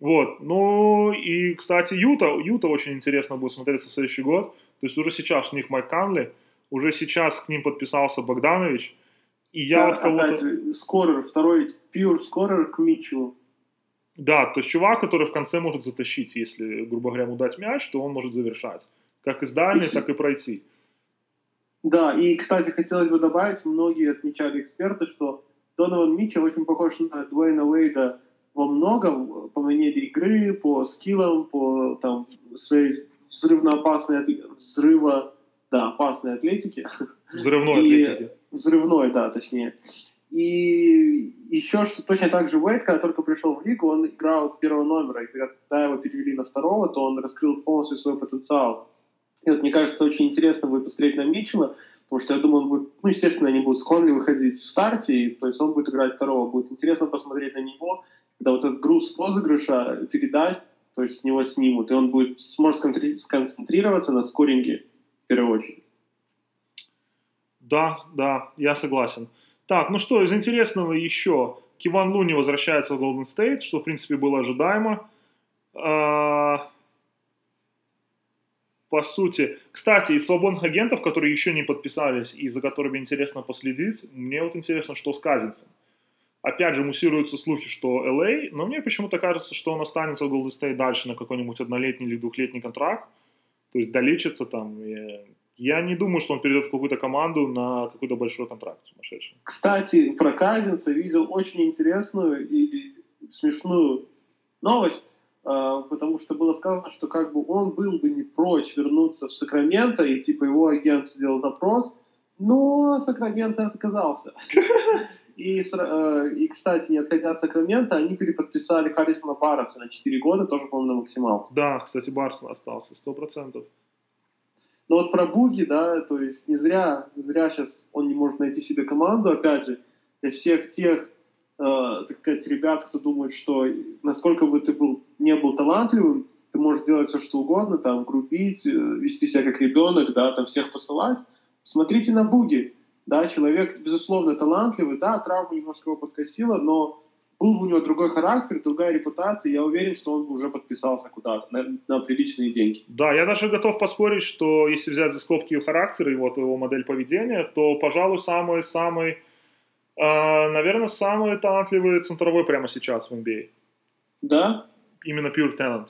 Вот. Ну и, кстати, Юта, Юта очень интересно будет смотреться в следующий год. То есть уже сейчас у них Майк Канли, уже сейчас к ним подписался Богданович. И я Да, вот кого-то... скорер, второй pure скорер к Митчу. Да, то есть чувак, который в конце может затащить, если, грубо говоря, ему дать мяч, то он может завершать. Как из дальней, так и пройти. Да, и, кстати, хотелось бы добавить, многие отмечали эксперты, что Донован Митчелл очень похож на Дуэйна Уэйда во многом, по манере игры, по скиллам, по там, своей взрывно-опасной, атле- взрыво, да, опасной атлетике. Взрывной И- атлетики. Взрывной, да, точнее. И еще что точно так же Уэйд, когда только пришел в лигу, он играл первого номера, и когда его перевели на второго, то он раскрыл полностью свой потенциал. Вот мне кажется, очень интересно будет посмотреть на Митчелла, потому что я думаю, он будет, ну, естественно, они будут с Конли выходить в старте, и, то есть он будет играть второго. Будет интересно посмотреть на него, когда вот этот груз розыгрыша передать, то есть с него снимут, и он будет сможет сконцентри- сконцентрироваться на скоринге в первую очередь. Да, да, я согласен. Так, ну что, из интересного еще. Киван Луни возвращается в Golden State, что, в принципе, было ожидаемо. А, По сути, кстати, из свободных агентов, которые еще не подписались и за которыми интересно последить, мне вот интересно, что с Казинцем. Опять же, муссируются слухи, что LA, но мне почему-то кажется, что он останется в Golden State дальше на какой-нибудь однолетний или двухлетний контракт, то есть долечится там. и я не думаю, что он перейдет в какую-то команду на какой-то большой контракт сумасшедший. Кстати, про Казинца видел очень интересную и смешную новость, а, потому что было сказано, что как бы он был бы не прочь вернуться в Сакраменто, и типа его агент сделал запрос, но Сакраменто отказался. И, э, и, кстати, не отходя от Сакрамента, они переподписали Харрисона Барреса на 4 года, тоже, по-моему, на максимал. Да, кстати, Барс остался, сто процентов. Но вот про Буги, да, то есть не зря, не зря сейчас он не может найти себе команду, опять же, для всех тех, э, так сказать, ребят, кто думает, что насколько бы ты был, не был талантливым, ты можешь делать все, что угодно, там, грубить, э, вести себя как ребенок, да, там, всех посылать. Смотрите на Буги, да, человек, безусловно, талантливый, да, травма немножко его подкосила, но был бы у него другой характер, другая репутация, я уверен, что он бы уже подписался куда-то на, на приличные деньги. Да, я даже готов поспорить, что если взять за скобки характер и вот его модель поведения, то, пожалуй, самый-самый, наверное, самый талантливый центровой прямо сейчас в NBA. Да, Именно pure talent.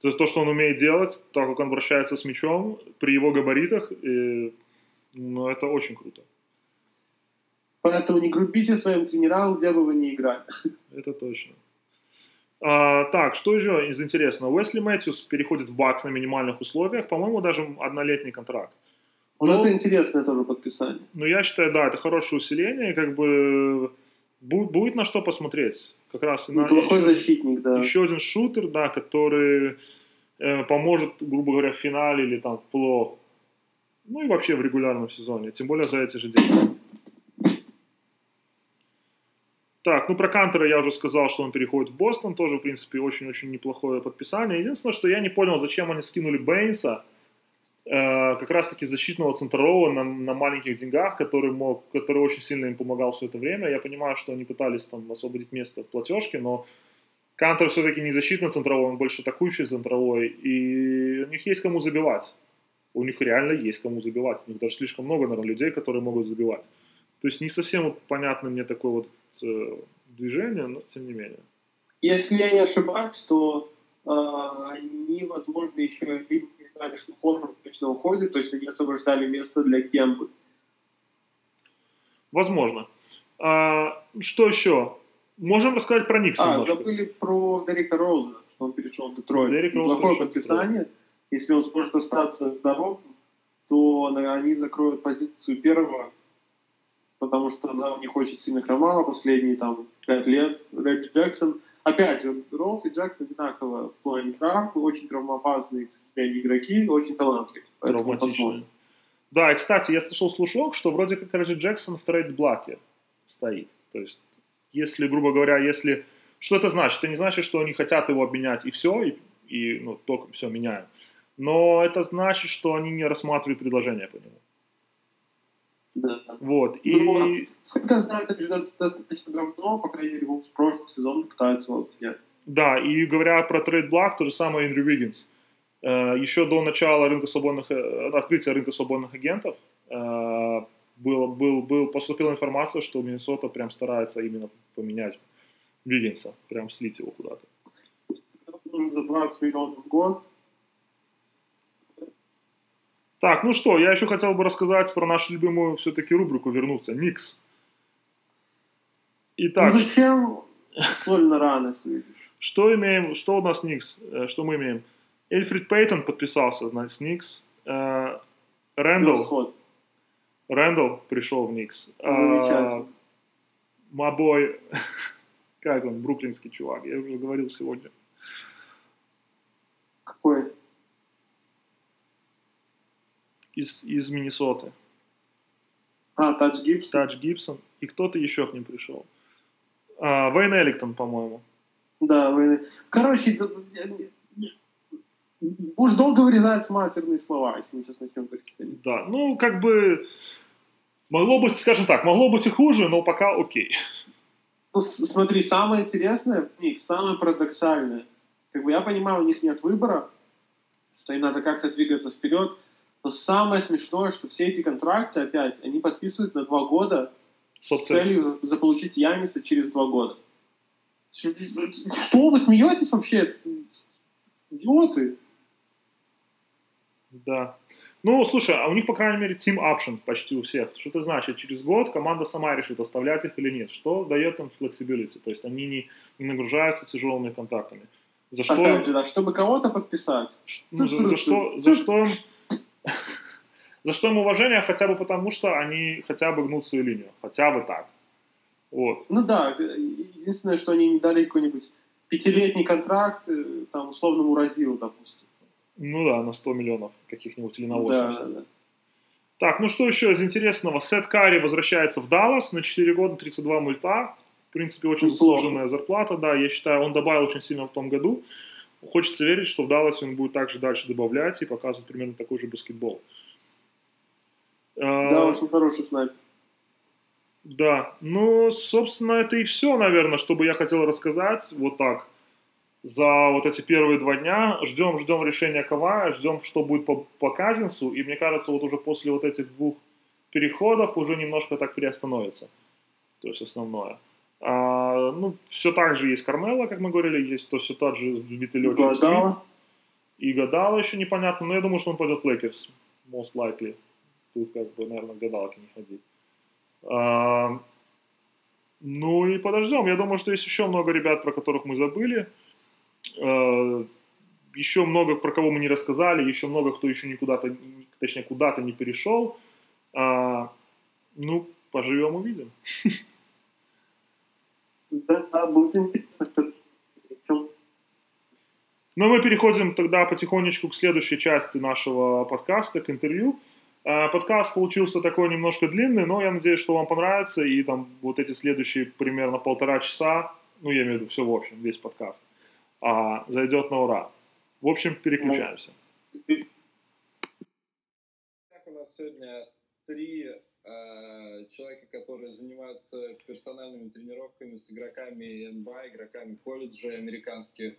То есть то, что он умеет делать, то, как он обращается с мячом, при его габаритах, и, ну, это очень круто. Поэтому не грубите своим тренерам, где бы вы ни играли. Это точно. А, так, что еще из интересного? Уэсли Мэтьюс переходит в Бакс на минимальных условиях, по-моему, даже однолетний контракт. Вот Ну, это интересное тоже подписание. Ну, я считаю, да, это хорошее усиление, как бы будет, будет на что посмотреть. Как раз и на Неплохой еще, защитник, да. еще один шутер, да, который э, поможет, грубо говоря, в финале или там в плей ну и вообще в регулярном сезоне, тем более за эти же деньги. Так, ну про Кантера я уже сказал, что он переходит в Бостон, тоже, в принципе, очень-очень неплохое подписание. Единственное, что я не понял, зачем они скинули Бейнса, как раз-таки защитного центрового на, на маленьких деньгах, который мог, который очень сильно им помогал все это время. Я понимаю, что они пытались там освободить место в платежке, но Кантер все-таки не защитный центровой, он больше атакующий центровой, и у них есть кому забивать. У них реально есть кому забивать. У них даже слишком много, наверное, людей, которые могут забивать. То есть не совсем вот понятно мне такое вот э, движение, но тем не менее. Если я не ошибаюсь, то э, они, возможно, еще либо признали, что Коннор точно уходит, то есть они освобождали место для Кембы. Возможно. А, что еще? Можем рассказать про Никс А, немножко. забыли про Дерека Роуза, что он перешел в Детройт. Дерек Роуз в подписание. Если он сможет остаться здоров, то они закроют позицию первого потому что она у них очень сильно хромала последние там пять лет. Регги Джексон, опять же, Роуз и Джексон одинаково в плане травм, очень травмоопасные игроки, очень талантливые. Травматичные. Да, и, кстати, я слышал слушок, что вроде как Регги Джексон в трейд-блаке стоит. То есть, если, грубо говоря, если... Что это значит? Это не значит, что они хотят его обменять и все, и, и ну, только все меняем. Но это значит, что они не рассматривают предложение по нему. Да. Вот. И... Ну, сколько я знаю, это достаточно давно, по крайней мере, в прошлом сезоне пытаются вот. Да, и говоря про трейд блак, то же самое Эндрю Виггинс. Э, еще до начала рынка свободных, э, открытия рынка свободных агентов э, был, был, был, поступила информация, что Миннесота прям старается именно поменять Виггинса, прям слить его куда-то. За 20 миллионов в год так, ну что, я еще хотел бы рассказать про нашу любимую все-таки рубрику «Вернуться». Никс. Итак. Ну зачем сольно рано видишь? Что имеем, что у нас Никс? Э, что мы имеем? Эльфрид Пейтон подписался с Никс. Э, Рэндалл. Рэндалл пришел в Никс. А, Мабой, как он, бруклинский чувак, я уже говорил сегодня. Какой? Из, из Миннесоты. А, Тач Гибсон. Тач Гибсон. И кто-то еще к ним пришел. А, Вейн Элликтон, по-моему. Да, Вейн Короче, уж долго вырезать матерные слова, если мы сейчас начнем говорить. Да, ну, как бы, могло быть, скажем так, могло быть и хуже, но пока окей. Ну, смотри, самое интересное в них, самое парадоксальное, как бы я понимаю, у них нет выбора, что им надо как-то двигаться вперед, но самое смешное, что все эти контракты опять, они подписывают на два года Собственно. с целью заполучить Яниса через два года. Что вы смеетесь вообще? Идиоты. Да. Ну, слушай, а у них, по крайней мере, team option почти у всех. Что это значит? Через год команда сама решит, оставлять их или нет. Что дает им flexibility. То есть они не, не нагружаются тяжелыми контактами. За что... Опять же, да, чтобы кого-то подписать. Ну, за, за, что, за что за что им уважение, хотя бы потому, что они хотя бы гнут свою линию. Хотя бы так. Вот. Ну да, единственное, что они не дали какой-нибудь пятилетний контракт, э, там, условному Разилу, допустим. Ну да, на 100 миллионов каких-нибудь или на 80. Да, да. Так, ну что еще из интересного? Сет Карри возвращается в Даллас на 4 года, 32 мульта. В принципе, очень заслуженная зарплата, да. Я считаю, он добавил очень сильно в том году. Хочется верить, что в Далласе он будет также дальше добавлять и показывать примерно такой же баскетбол. Да, очень хороший снайпер. Да, ну, собственно, это и все, наверное, что бы я хотел рассказать. Вот так. За вот эти первые два дня ждем, ждем решения Кавая, ждем, что будет по, по Казинсу. И мне кажется, вот уже после вот этих двух переходов уже немножко так приостановится. То есть основное. А, ну, все так же есть Кармело, как мы говорили, есть то все тот же сбитый летчик. Игудала. Игудала еще непонятно, но я думаю, что он пойдет в Лейкерс, most likely тут как бы, наверное, гадалки не ходить. А, ну и подождем. Я думаю, что есть еще много ребят, про которых мы забыли. А, еще много, про кого мы не рассказали. Еще много, кто еще никуда-то, точнее, куда-то не перешел. А, ну, поживем, увидим. Да, будет интересно. Ну, мы переходим тогда потихонечку к следующей части нашего подкаста, к интервью. А, подкаст получился такой немножко длинный, но я надеюсь, что вам понравится, и там вот эти следующие примерно полтора часа, ну, я имею в виду все в общем, весь подкаст, а, зайдет на ура. В общем, переключаемся. У нас сегодня три э, человека, которые занимаются персональными тренировками с игроками НБА, игроками колледжей американских.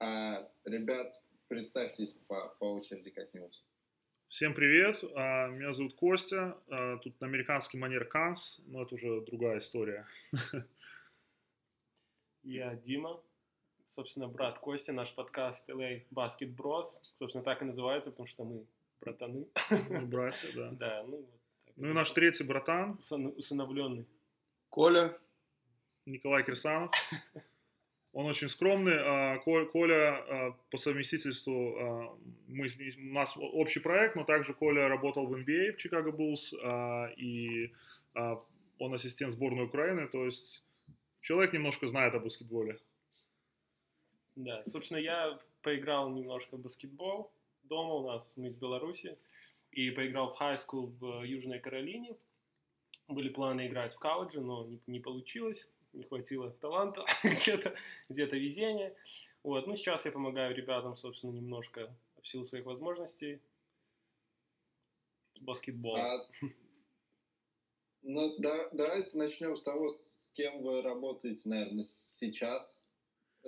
Э, ребят, представьтесь по, по очереди как-нибудь. Всем привет, а, меня зовут Костя, а, тут на американский манер Канс, но это уже другая история. Я Дима, собственно, брат Костя, наш подкаст LA Basket Bros, собственно, так и называется, потому что мы братаны. Мы братья, да. Да, ну вот. Ну и наш третий братан. Усыновленный. Коля. Николай Кирсанов. Он очень скромный. А, Коля а, по совместительству, а, мы, у нас общий проект, но также Коля работал в NBA в Chicago Bulls и он ассистент сборной Украины, то есть человек немножко знает о баскетболе. Да, собственно, я поиграл немножко в баскетбол дома у нас, мы из Беларуси, и поиграл в high school в Южной Каролине. Были планы играть в колледже, но не, не получилось, не хватило таланта, где-то где везения. Вот, ну сейчас я помогаю ребятам, собственно, немножко в силу своих возможностей. Баскетбол. А, ну, да, давайте начнем с того, с кем вы работаете, наверное, сейчас.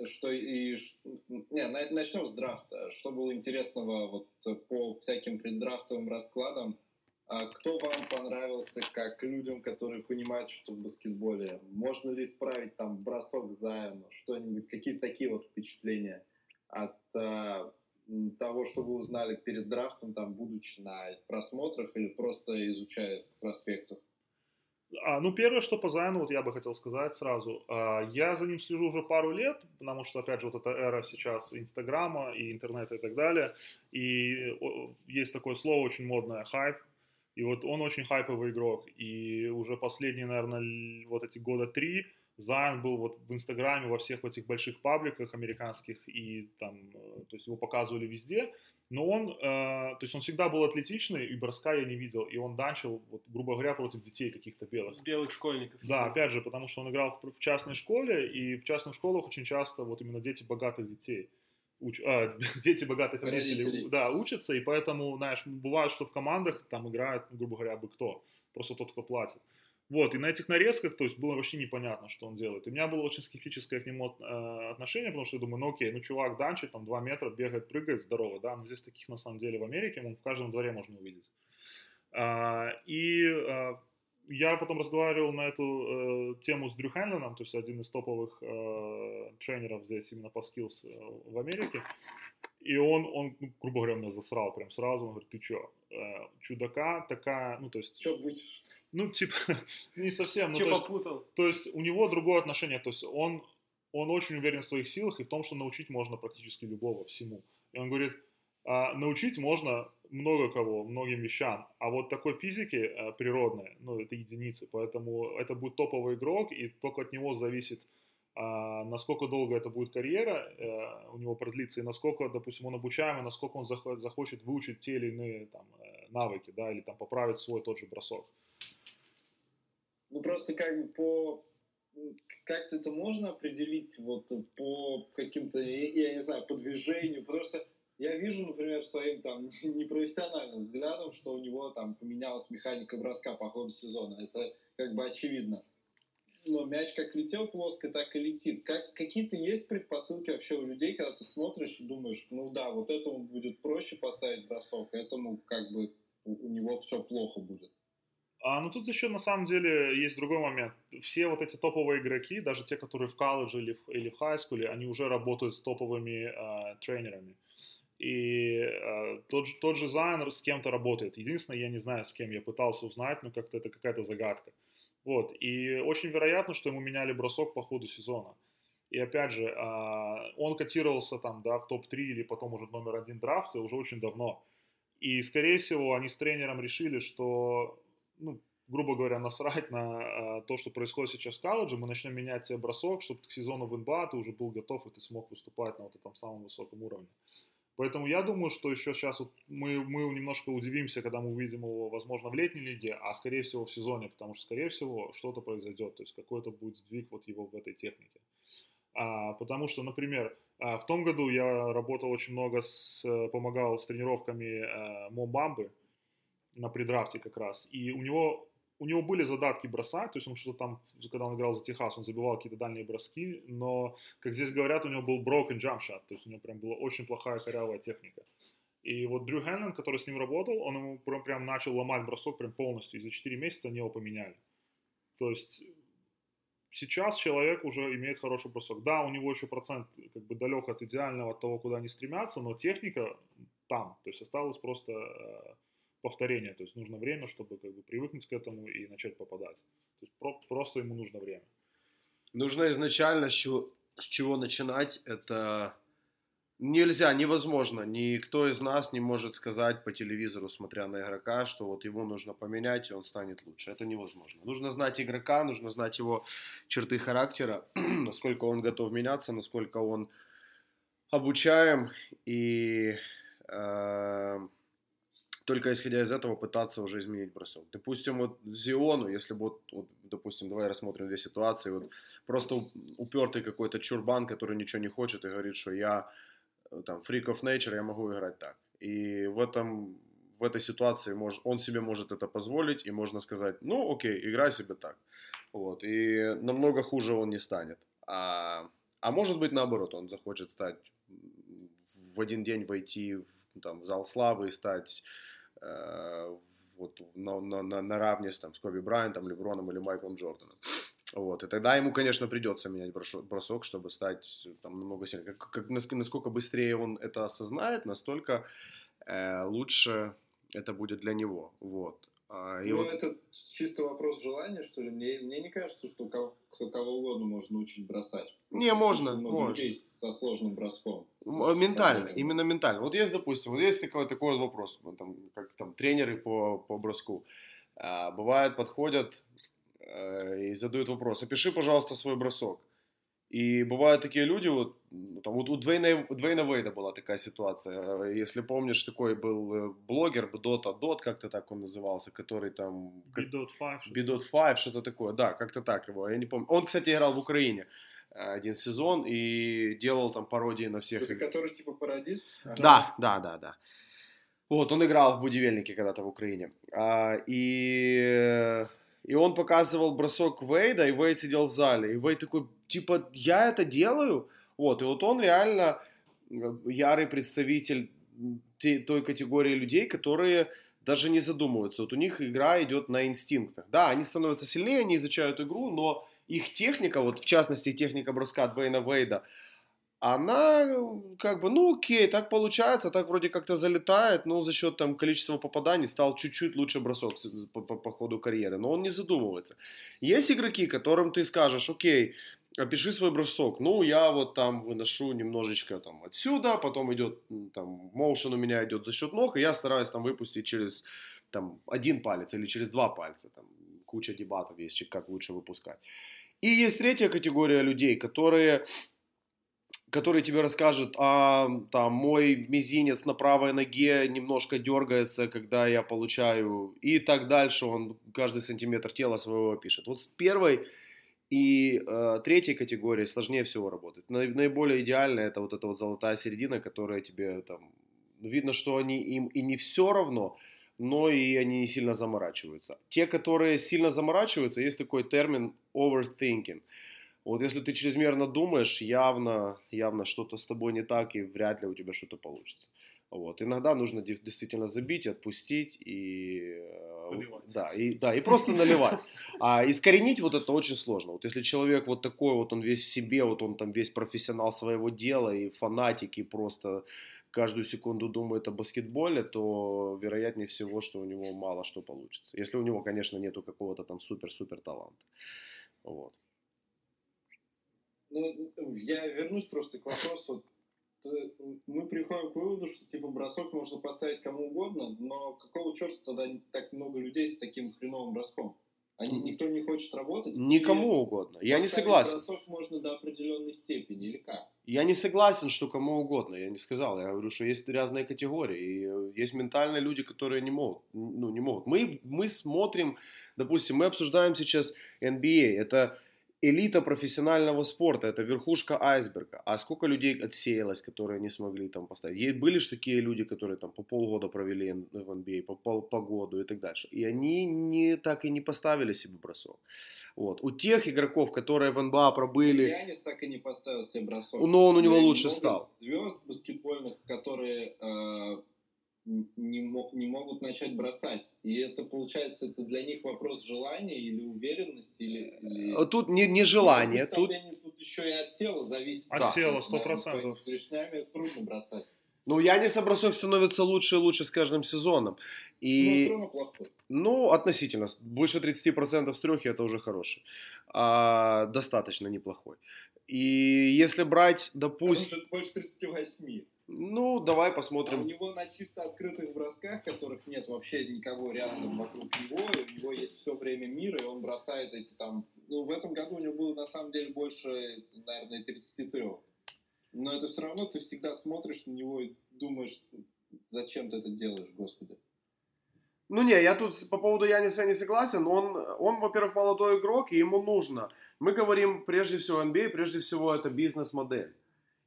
Что и не, начнем с драфта. Что было интересного вот по всяким преддрафтовым раскладам? А кто вам понравился как людям, которые понимают, что в баскетболе? Можно ли исправить там бросок Зайона? Что-нибудь, какие-то такие вот впечатления от а, того, что вы узнали перед драфтом, там, будучи на просмотрах или просто изучая проспектов? А, ну, первое, что по Зайну, вот я бы хотел сказать сразу. А, я за ним слежу уже пару лет, потому что, опять же, вот эта эра сейчас Инстаграма и интернета и так далее. И есть такое слово очень модное – хайп. И вот он очень хайповый игрок. И уже последние, наверное, вот эти года три Зайн был вот в Инстаграме, во всех этих больших пабликах американских, и там, э, то есть его показывали везде но он, э, то есть он всегда был атлетичный, и броска я не видел, и он данчил, вот, грубо говоря, против детей каких-то белых. Белых школьников. Да, опять же, потому что он играл в, в частной школе, и в частных школах очень часто вот именно дети богатых детей, уч, а, дети богатых родителей, да, учатся, и поэтому, знаешь, бывает, что в командах там играет, грубо говоря, бы кто, просто тот, кто платит. Вот, и на этих нарезках, то есть было вообще непонятно, что он делает. И у меня было очень скептическое к нему э, отношение, потому что я думаю, ну окей, ну чувак данчит, там 2 метра, бегает, прыгает, здорово, да, но здесь таких на самом деле в Америке, он в каждом дворе можно увидеть. А, и а, я потом разговаривал на эту э, тему с Дрю Хенленом, то есть один из топовых э, тренеров здесь именно по skills э, в Америке. И он, он ну, грубо говоря, меня засрал прям сразу. Он говорит, ты чё, э, чудака такая, ну то есть... Чё будешь? Ну, типа, не совсем. Ну, Че то попутал? Есть, то есть у него другое отношение. То есть он, он очень уверен в своих силах и в том, что научить можно практически любого всему. И он говорит, а, научить можно много кого, многим вещам. А вот такой физики а, природной, ну, это единицы. Поэтому это будет топовый игрок, и только от него зависит, а, насколько долго это будет карьера а, у него продлится, и насколько, допустим, он обучаемый, насколько он захочет выучить те или иные там, э, навыки, да, или там поправить свой тот же бросок. Ну, просто как бы по... Как-то это можно определить вот по каким-то, я не знаю, по движению, потому что я вижу, например, своим там непрофессиональным взглядом, что у него там поменялась механика броска по ходу сезона. Это как бы очевидно. Но мяч как летел плоско, так и летит. Как, какие-то есть предпосылки вообще у людей, когда ты смотришь и думаешь, ну да, вот этому будет проще поставить бросок, этому как бы у него все плохо будет. А, ну тут еще на самом деле есть другой момент. Все вот эти топовые игроки, даже те, которые в колледже или в, или в хайскуле, они уже работают с топовыми э, тренерами. И э, тот, тот же Зайнер с кем-то работает. Единственное, я не знаю, с кем я пытался узнать, но как-то это какая-то загадка. Вот. И очень вероятно, что ему меняли бросок по ходу сезона. И опять же, э, он котировался там, да, в топ-3 или потом уже номер один драфте уже очень давно. И, скорее всего, они с тренером решили, что ну, грубо говоря, насрать на а, то, что происходит сейчас в колледже, мы начнем менять тебе бросок, чтобы к сезону в НБА ты уже был готов и ты смог выступать на вот этом самом высоком уровне. Поэтому я думаю, что еще сейчас вот мы, мы немножко удивимся, когда мы увидим его, возможно, в летней лиге, а скорее всего в сезоне, потому что, скорее всего, что-то произойдет, то есть какой-то будет сдвиг вот его в этой технике. А, потому что, например, а, в том году я работал очень много, с, помогал с тренировками а, Момбамбы, на предрафте как раз. И у него, у него были задатки бросать, то есть он что-то там, когда он играл за Техас, он забивал какие-то дальние броски, но, как здесь говорят, у него был broken jump shot, то есть у него прям была очень плохая корявая техника. И вот Дрю Хеннон, который с ним работал, он ему прям, прям начал ломать бросок прям полностью, и за 4 месяца они его поменяли. То есть сейчас человек уже имеет хороший бросок. Да, у него еще процент как бы далек от идеального, от того, куда они стремятся, но техника там. То есть осталось просто э, повторение, то есть нужно время, чтобы как бы привыкнуть к этому и начать попадать. То есть про, просто ему нужно время. Нужно изначально с чего, начинать, это Нельзя, невозможно. Никто из нас не может сказать по телевизору, смотря на игрока, что вот его нужно поменять, и он станет лучше. Это невозможно. Нужно знать игрока, нужно знать его черты характера, насколько он готов меняться, насколько он обучаем, и э, только исходя из этого пытаться уже изменить бросок. Допустим, вот Зиону, если бы, вот, вот, допустим, давай рассмотрим две ситуации, вот просто упертый какой-то чурбан, который ничего не хочет и говорит, что я Э, там, freak of nature, я могу играть так. И в этом в этой ситуации мож, он себе может это позволить, и можно сказать, ну, окей, играй себе так. Вот, и намного хуже он не станет. А, а может быть, наоборот, он захочет стать в один день войти в, там, в зал славы и стать э, вот, на, на, на, наравне с, там, с Коби Брайантом, Леброном или Майклом Джорданом. Вот, и тогда ему, конечно, придется менять бросок, чтобы стать там, намного сильнее. Как, как, насколько быстрее он это осознает, настолько э, лучше это будет для него. Вот. А, и ну, вот... это чисто вопрос желания, что ли? Мне, мне не кажется, что кого, кого угодно можно научить бросать. Не, можно, можно. людей со сложным броском. Ментально, именно ментально. Вот есть, допустим, вот есть такой, такой вопрос, там, как там тренеры по, по броску. А, бывает, подходят Э, и задают вопрос, опиши, пожалуйста, свой бросок. И бывают такие люди, вот, ну, там, вот у Двейна, Двейна Вейда была такая ситуация. Э, если помнишь, такой был э, блогер, Дота Дот, как-то так он назывался, который там... Bidot 5. Bidot 5, что-то такое, да, как-то так его, я не помню. Он, кстати, играл в Украине один сезон и делал там пародии на всех. Это который типа пародист? Да, да, да, да. Вот, он играл в Будивельнике когда-то в Украине. А, и и он показывал бросок Вейда, и Вейд сидел в зале. И Вейд такой, типа, я это делаю? Вот, и вот он реально э, ярый представитель той категории людей, которые даже не задумываются. Вот у них игра идет на инстинктах. Да, они становятся сильнее, они изучают игру, но их техника, вот в частности техника броска Двейна Вейда, она как бы, ну окей, так получается, так вроде как-то залетает, но за счет там количества попаданий стал чуть-чуть лучше бросок по, по, по ходу карьеры, но он не задумывается. Есть игроки, которым ты скажешь, окей, опиши свой бросок. Ну, я вот там выношу немножечко там отсюда, потом идет там моушен у меня идет за счет ног, и я стараюсь там выпустить через там один палец или через два пальца. Там куча дебатов есть, как лучше выпускать. И есть третья категория людей, которые который тебе расскажет, а там мой мизинец на правой ноге немножко дергается, когда я получаю, и так дальше. Он каждый сантиметр тела своего пишет. Вот с первой и э, третьей категорией сложнее всего работать. Наиболее идеально это вот эта вот золотая середина, которая тебе там видно, что они им и не все равно, но и они не сильно заморачиваются. Те, которые сильно заморачиваются, есть такой термин overthinking – вот если ты чрезмерно думаешь, явно, явно что-то с тобой не так, и вряд ли у тебя что-то получится. Вот. Иногда нужно действительно забить, отпустить и, наливать. да, и, да, и просто наливать. А искоренить вот это очень сложно. Вот если человек вот такой, вот он весь в себе, вот он там весь профессионал своего дела и фанатик, и просто каждую секунду думает о баскетболе, то вероятнее всего, что у него мало что получится. Если у него, конечно, нету какого-то там супер-супер таланта. Вот. Ну, я вернусь просто к вопросу. Мы приходим к выводу, что типа бросок можно поставить кому угодно, но какого черта тогда так много людей с таким хреновым броском? Они, никто не хочет работать? Никому угодно. Я не согласен. бросок можно до определенной степени, или как? Я не согласен, что кому угодно. Я не сказал. Я говорю, что есть разные категории. И э, есть ментальные люди, которые не могут. Ну, не могут. Мы, мы смотрим, допустим, мы обсуждаем сейчас NBA. Это элита профессионального спорта, это верхушка айсберга. А сколько людей отсеялось, которые не смогли там поставить? Есть, были же такие люди, которые там по полгода провели в NBA, по, по, по году и так дальше. И они не, так и не поставили себе бросок. Вот. У тех игроков, которые в НБА пробыли... Янис так и не поставил себе бросок. Но он у него лучше стал. Звезд баскетбольных, которые э, не, не могут начать бросать. И это получается, это для них вопрос желания или уверенности, или... или... Э, тут не, не желание, тут... тут еще и от тела зависит. От да. тела, сто процентов. Клешнями трудно бросать. Ну, Янис бросок становится лучше и лучше с каждым сезоном. И... Но плохой. Ну, относительно. Выше 30% с трехи это уже хороший. А, достаточно неплохой. И если брать, допустим, больше 38. Ну, давай А у посмотрим. него на чисто открытых бросках, которых нет вообще никого рядом вокруг него, и у него есть все время мира, и он бросает эти там... Ну, в этом году у него было на самом деле больше, наверное, 33. Но это все равно ты всегда смотришь на него и думаешь, зачем ты это делаешь, господи. Ну не, я тут по поводу Яниса не согласен. Он, он во-первых, молодой игрок, и ему нужно. Мы говорим прежде всего NBA, прежде всего это бизнес-модель.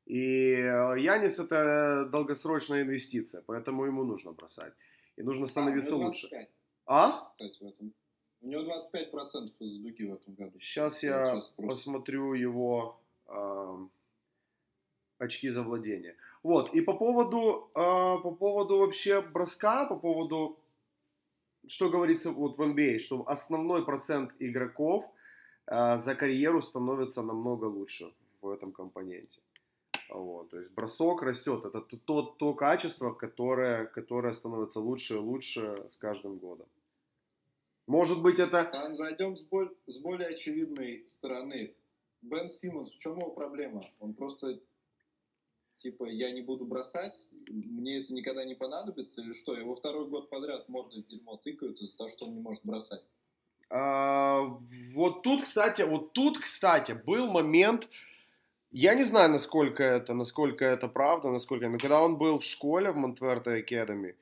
И э, Янис это долгосрочная инвестиция, поэтому ему нужно бросать. И нужно становиться а, у него лучше. 25, А? кстати, в этом. У него 25% из дуги в этом году. Сейчас Я я сейчас посмотрю его ам, очки за владение. Вот, и по поводу, а, по поводу вообще броска, по поводу, что говорится вот в NBA, что основной процент игроков а, за карьеру становится намного лучше в этом компоненте. Вот, то есть бросок растет, это то, то, то качество, которое, которое становится лучше и лучше с каждым годом. Может быть это... А зайдем с, боль- с более очевидной стороны. Бен Симмонс, в чем его проблема? Он просто, типа, я не буду бросать, мне это никогда не понадобится, или что? Его второй год подряд мордой в дерьмо тыкают из-за того, что он не может бросать. А, вот тут, кстати, вот тут, кстати, был момент, я не знаю, насколько это, насколько это правда, насколько, но когда он был в школе в Монтверте Academy,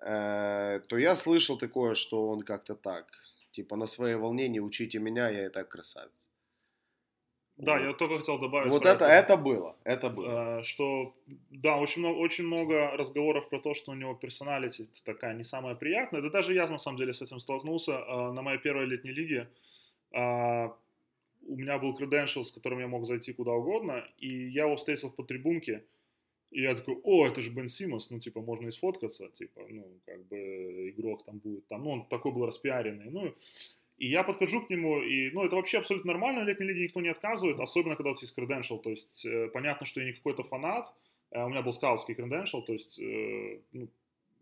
э, то я слышал такое, что он как-то так, типа на своей волне не учите меня, я и так красавец. Да, Вот. я только хотел добавить. Вот это, это было, это было. Э, что да, очень много, очень много разговоров про то, что у него персоналити такая не самая приятная. Да даже я на самом деле с этим столкнулся. Э, На моей первой летней лиге э, у меня был credential, с которым я мог зайти куда угодно, и я его встретил по трибунке, и я такой, о, это же Бен Симмонс, ну, типа, можно и сфоткаться, типа, ну, как бы игрок там будет, там, ну, он такой был распиаренный, ну, и я подхожу к нему, и, ну, это вообще абсолютно нормально, в летней лиге никто не отказывает, особенно когда у тебя есть credential, то есть э, понятно, что я не какой-то фанат, э, у меня был скаутский credential, то есть, э, ну,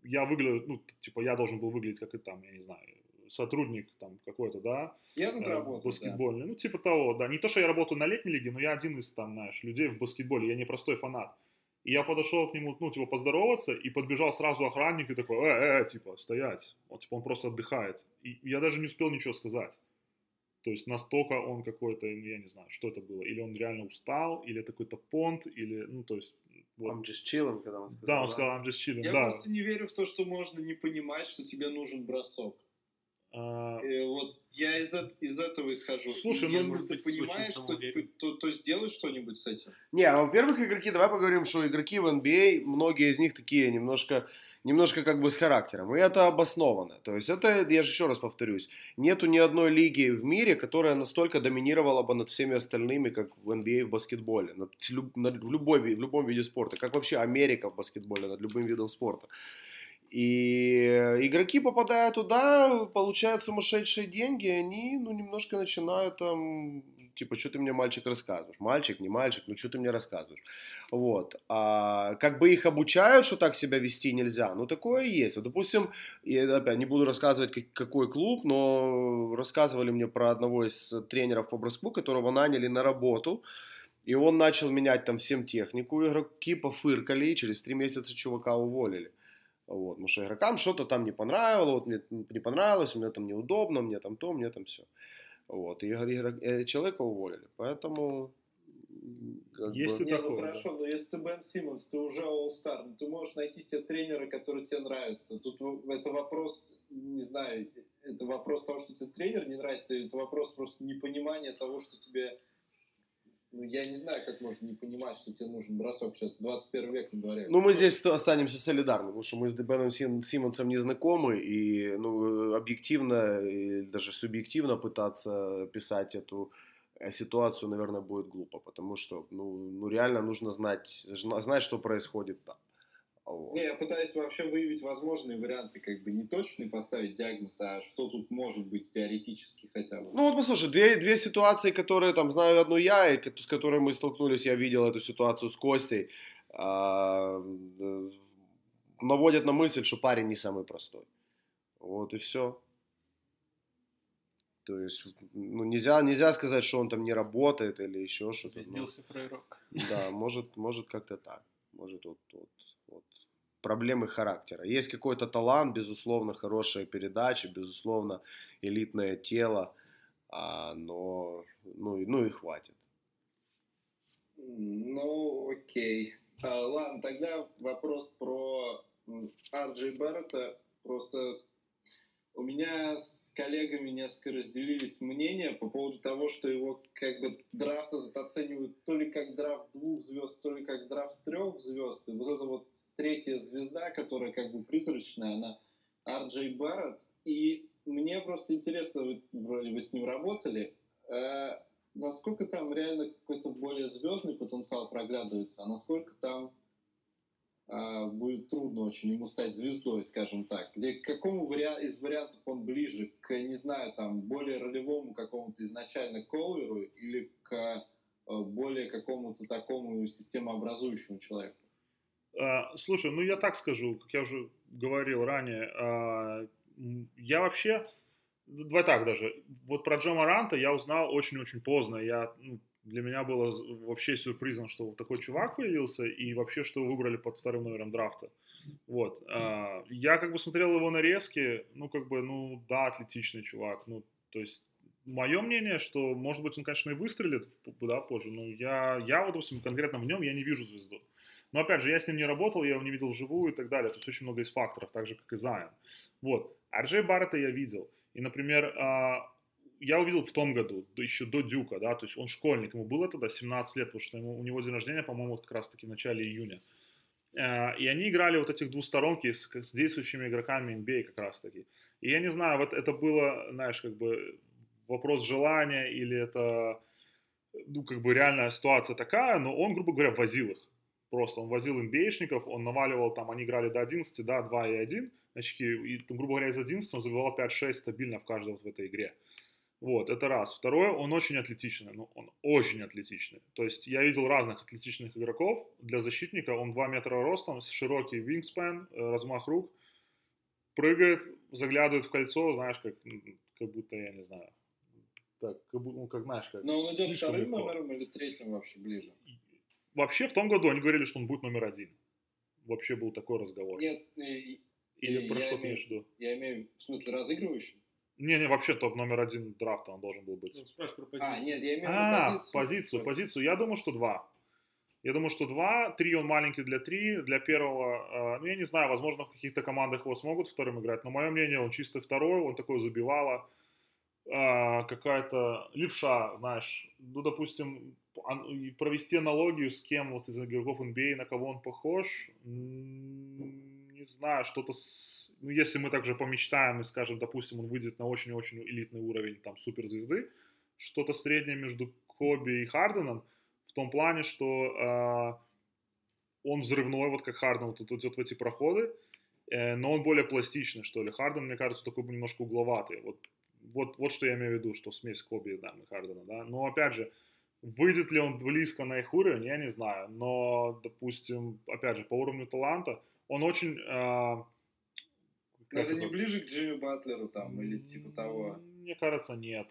я выгляжу, ну, типа, я должен был выглядеть как и там, я не знаю, сотрудник там какой-то, да, Я тут э, работаю, да. баскетбольный, ну, типа того, да, не то, что я работаю на летней лиге, но я один из, там, знаешь, людей в баскетболе, я не простой фанат. И я подошел к нему, ну, типа, поздороваться, и подбежал сразу охранник и такой, э, э, типа, стоять. Вот, типа, он просто отдыхает. И я даже не успел ничего сказать. То есть настолько он какой-то, ну, я не знаю, что это было. Или он реально устал, или это какой-то понт, или, ну, то есть... Вот. I'm just chilling, когда он сказал. Да, он сказал, I'm just chilling, Я да. просто не верю в то, что можно не понимать, что тебе нужен бросок. А, И вот я из, из этого исхожу. Слушай, ну, если ты быть, понимаешь, то, то, то сделай что-нибудь с этим. Не, а, во-первых, игроки, давай поговорим, что игроки в NBA, многие из них такие немножко, немножко как бы с характером. И это обоснованно. То есть это, я же еще раз повторюсь, нету ни одной лиги в мире, которая настолько доминировала бы над всеми остальными, как в NBA в баскетболе, над, над- в, любой, в любом виде спорта, как вообще Америка в баскетболе над любым видом спорта. И игроки, попадая туда, получают сумасшедшие деньги, и они, ну, немножко начинают там, типа, что ты мне, мальчик, рассказываешь? Мальчик, не мальчик, ну, что ты мне рассказываешь? Вот. А как бы их обучают, что так себя вести нельзя, ну, такое есть. Вот, допустим, я опять не буду рассказывать, как- какой клуб, но рассказывали мне про одного из тренеров по броску, которого наняли на работу, и он начал менять там всем технику, игроки пофыркали, и через три месяца чувака уволили. Вот, потому что игрокам что-то там не понравилось, вот мне не понравилось, мне там неудобно, мне там то, мне там все. Вот, и игр- игрок- э, человека уволили. Поэтому... как Есть бы- и Не, ну такое, да. хорошо, но если ты Бен Симмонс, ты уже All-Star, ну, ты можешь найти себе тренера, который тебе нравится. Тут это вопрос, не знаю, это вопрос того, что тебе тренер не нравится, или это вопрос просто непонимания того, что тебе... Ну, я не знаю, как можно не понимать, что тебе нужен бросок. Сейчас 21 век на дворе. Ну, мы здесь останемся солидарны, потому что мы с Беном Сим- Симмонсом не знакомы, и ну, объективно и даже субъективно пытаться писать эту э, ситуацию, наверное, будет глупо, потому что ну, ну реально нужно знать, зна- знать, что происходит там. Вот. Не, я пытаюсь вообще выявить возможные варианты, как бы не точный поставить диагноз, а что тут может быть теоретически хотя бы. Ну вот послушай, две, две ситуации, которые там знаю одну я, и с которой мы столкнулись, я видел эту ситуацию с Костей, а, э, наводят на мысль, что парень не самый простой. Вот и все. То есть, ну, нельзя, нельзя сказать, что он там не работает или еще что-то. но- Звездился фрейрок. да, может, может как-то так. Может, вот, вот, вот проблемы характера. Есть какой-то талант, безусловно, хорошая передача, безусловно, элитное тело, а, но ну, ну и хватит. Ну, окей. А, ладно, тогда вопрос про Арджи Баррета. Просто у меня с коллегами несколько разделились мнения по поводу того, что его как бы драфт оценивают то ли как драфт двух звезд, то ли как драфт трех звезд. И вот эта вот третья звезда, которая как бы призрачная, она Арджей Барретт. И мне просто интересно, вы, вроде бы с ним работали, э, насколько там реально какой-то более звездный потенциал проглядывается, а насколько там будет трудно очень ему стать звездой, скажем так. Где к какому вариа- из вариантов он ближе? К, не знаю, там, более ролевому какому-то изначально колверу или к э, более какому-то такому системообразующему человеку? А, Слушай, ну я так скажу, как я уже говорил ранее, а, я вообще, давай так даже, вот про Джо Маранта я узнал очень-очень поздно, я, ну, для меня было вообще сюрпризом, что вот такой чувак появился, и вообще, что его выбрали под вторым номером драфта. Вот. а, Я как бы смотрел его нарезки, ну, как бы, ну, да, атлетичный чувак, ну, то есть мое мнение, что, может быть, он, конечно, и выстрелит, да, позже, но я, я вот, допустим, конкретно в нем я не вижу звезду. Но опять же, я с ним не работал, я его не видел вживую и так далее. То есть очень много есть факторов, так же, как и Зайон. Вот. А Джей Баррета я видел. И, например, а, я увидел в том году, еще до Дюка, да, то есть он школьник, ему было тогда 17 лет, потому что ему, у него день рождения, по-моему, вот как раз-таки в начале июня. А, И они играли вот этих двусторонки с, с действующими игроками NBA как раз-таки. И я не знаю, вот это было, знаешь, как бы вопрос желания или это, ну, как бы реальная ситуация такая, но он, грубо говоря, возил их. Просто он возил NBA-шников, он наваливал, там, они играли до 11, да, 2 и 1 очки, и, грубо говоря, из 11 он забивал 5-6 стабильно в каждой вот в этой игре. Вот, это раз. Второе, он очень атлетичный, ну, он очень атлетичный. То есть я видел разных атлетичных игроков. Для защитника он 2 метра ростом, широкий вингспен, э, размах рук, прыгает, заглядывает в кольцо, знаешь, как, как будто, я не знаю, так, как, ну, как знаешь, как... Но он идет вторым легко. номером или третьим вообще ближе? Вообще в том году они говорили, что он будет номер один. Вообще был такой разговор. Нет, Или про что ты имею- имеешь в виду? я имею в смысле разыгрывающим. Не-не, вообще топ номер один драфта он должен был быть. Ну, Спрашивай про позицию. А, нет, я имею в виду А, позицию. позицию, позицию. Я думаю, что два. Я думаю, что два. Три он маленький для три. Для первого, э, ну, я не знаю, возможно, в каких-то командах его смогут вторым играть, но мое мнение, он чисто второй, он такой забивала. а, какая-то левша, знаешь, ну, допустим, провести аналогию с кем вот из игроков NBA, на кого он похож, не знаю, что-то, с- ну, если мы также помечтаем и скажем, допустим, он выйдет на очень-очень элитный уровень, там, суперзвезды, что-то среднее между Коби и Харденом, в том плане, что а, он взрывной, вот как Харден вот тут идет в эти проходы, э, но он более пластичный, что ли. Харден, мне кажется, такой немножко угловатый. Вот, вот, вот что я имею в виду, что смесь Коби да, и Хардена, да. Но, опять же, выйдет ли он близко на их уровень, я не знаю. Но, допустим, опять же, по уровню таланта, он очень... как это не ближе к Джимми Батлеру там или типа того. Мне кажется, нет.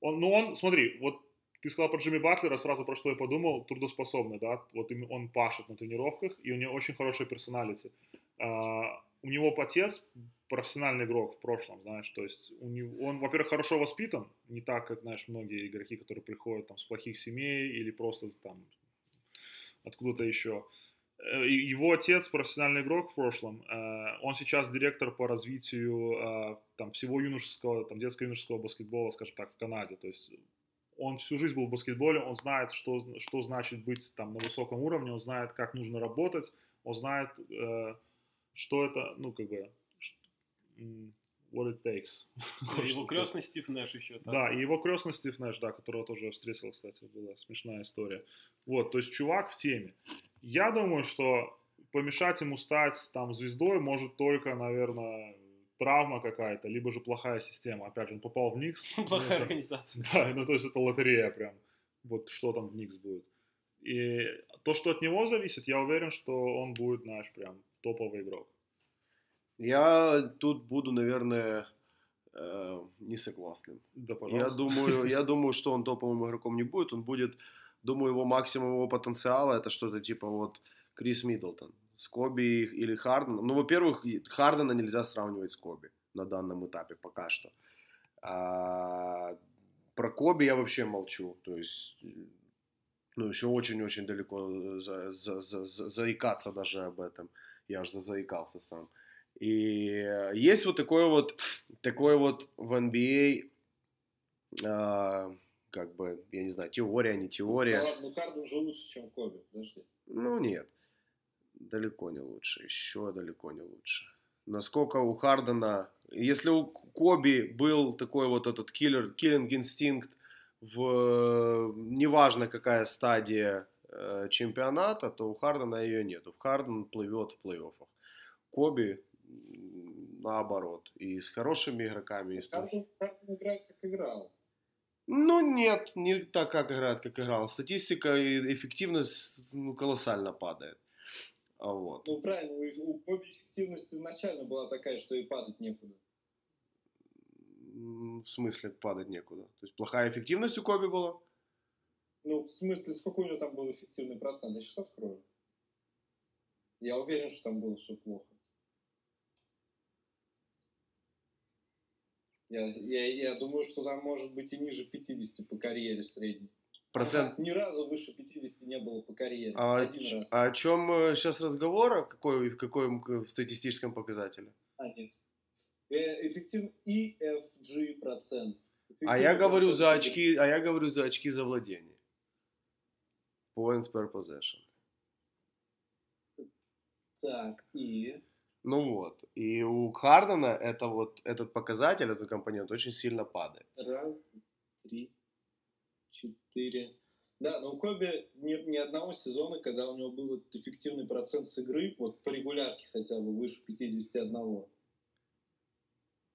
Он, ну, он, смотри, вот ты сказал про Джимми Батлера, сразу про что я подумал, трудоспособный, да, вот он пашет на тренировках, и у него очень хорошая персоналити. А, у него отец профессиональный игрок в прошлом, знаешь, то есть у него, он, во-первых, хорошо воспитан, не так, как, знаешь, многие игроки, которые приходят там с плохих семей или просто там откуда-то еще. Э, Его отец профессиональный игрок в прошлом. Э, Он сейчас директор по развитию э, там, всего юношеского, там, детско-юношеского баскетбола, скажем так, в Канаде. То есть он всю жизнь был в баскетболе, он знает, что, что значит быть там на высоком уровне, он знает, как нужно работать, он знает, что это, ну, как бы, what it takes. Его крестный Стив Нэш еще. так. Да, и его крестный Стив Нэш, да, которого тоже встретил, кстати, была смешная история. Вот, то есть чувак в теме. Я думаю, что помешать ему стать там звездой может только, наверное, травма какая-то, либо же плохая система. Опять же, он попал в Никс. ну, Плохая это- организация. Да, ну то есть это лотерея прям. Вот что там в Никс будет. И то, что от него зависит, я уверен, что он будет наш прям топовый игрок. Я тут буду, наверное, Э, не согласен. Да, Я пожалуйста. думаю, я думаю, что он топовым игроком не будет. Он будет, думаю, его максимум его потенциала это что-то типа вот Крис Миддлтон с Коби или Харденом. Ну, во-первых, Хардена нельзя сравнивать с Коби на данном этапе пока что. А, про Коби я вообще молчу. То есть, ну, еще очень-очень далеко за, за- за- за- заикаться даже об этом. Я аж заикался сам. И есть вот такое вот, такое вот в NBA, а, как бы, я не знаю, теория, не Да теория. ладно, ну Харден же лучше, чем Коби, подожди. Ну, нет. Далеко не лучше. Еще далеко не лучше. Насколько у Хардена... Если у Коби был такой вот этот киллер, киллинг инстинкт в... Неважно, какая стадия э, чемпионата, то у Хардена ее нету. Харден плывет в плей-оффах. Коби наоборот. И с хорошими игроками, и с Харден играет, как играл. Ну, нет, не так, как играет, как играл. Статистика и эффективность ну, колоссально падает. А вот. Ну, правильно, у, Коби эффективность изначально была такая, что и падать некуда. В смысле падать некуда? То есть плохая эффективность у Коби была? Ну, в смысле, сколько у него там был эффективный процент? Я сейчас открою. Я уверен, что там было все плохо. Я, я, я думаю, что там может быть и ниже 50 по карьере средней. Процент... Ага, ни разу выше 50 не было по карьере. А, Один ч- раз. а о чем сейчас разговор? О какой, в каком э, статистическом показателе? А, нет. Э, Эффективный EFG процент. А я говорю процент за очки, а я говорю за очки за владение. Points per possession. Так, и... Ну вот. И у Хардена это вот этот показатель, этот компонент очень сильно падает. Раз, три, четыре. Да, но у Коби ни, ни одного сезона, когда у него был эффективный процент с игры, вот по регулярке хотя бы выше 51.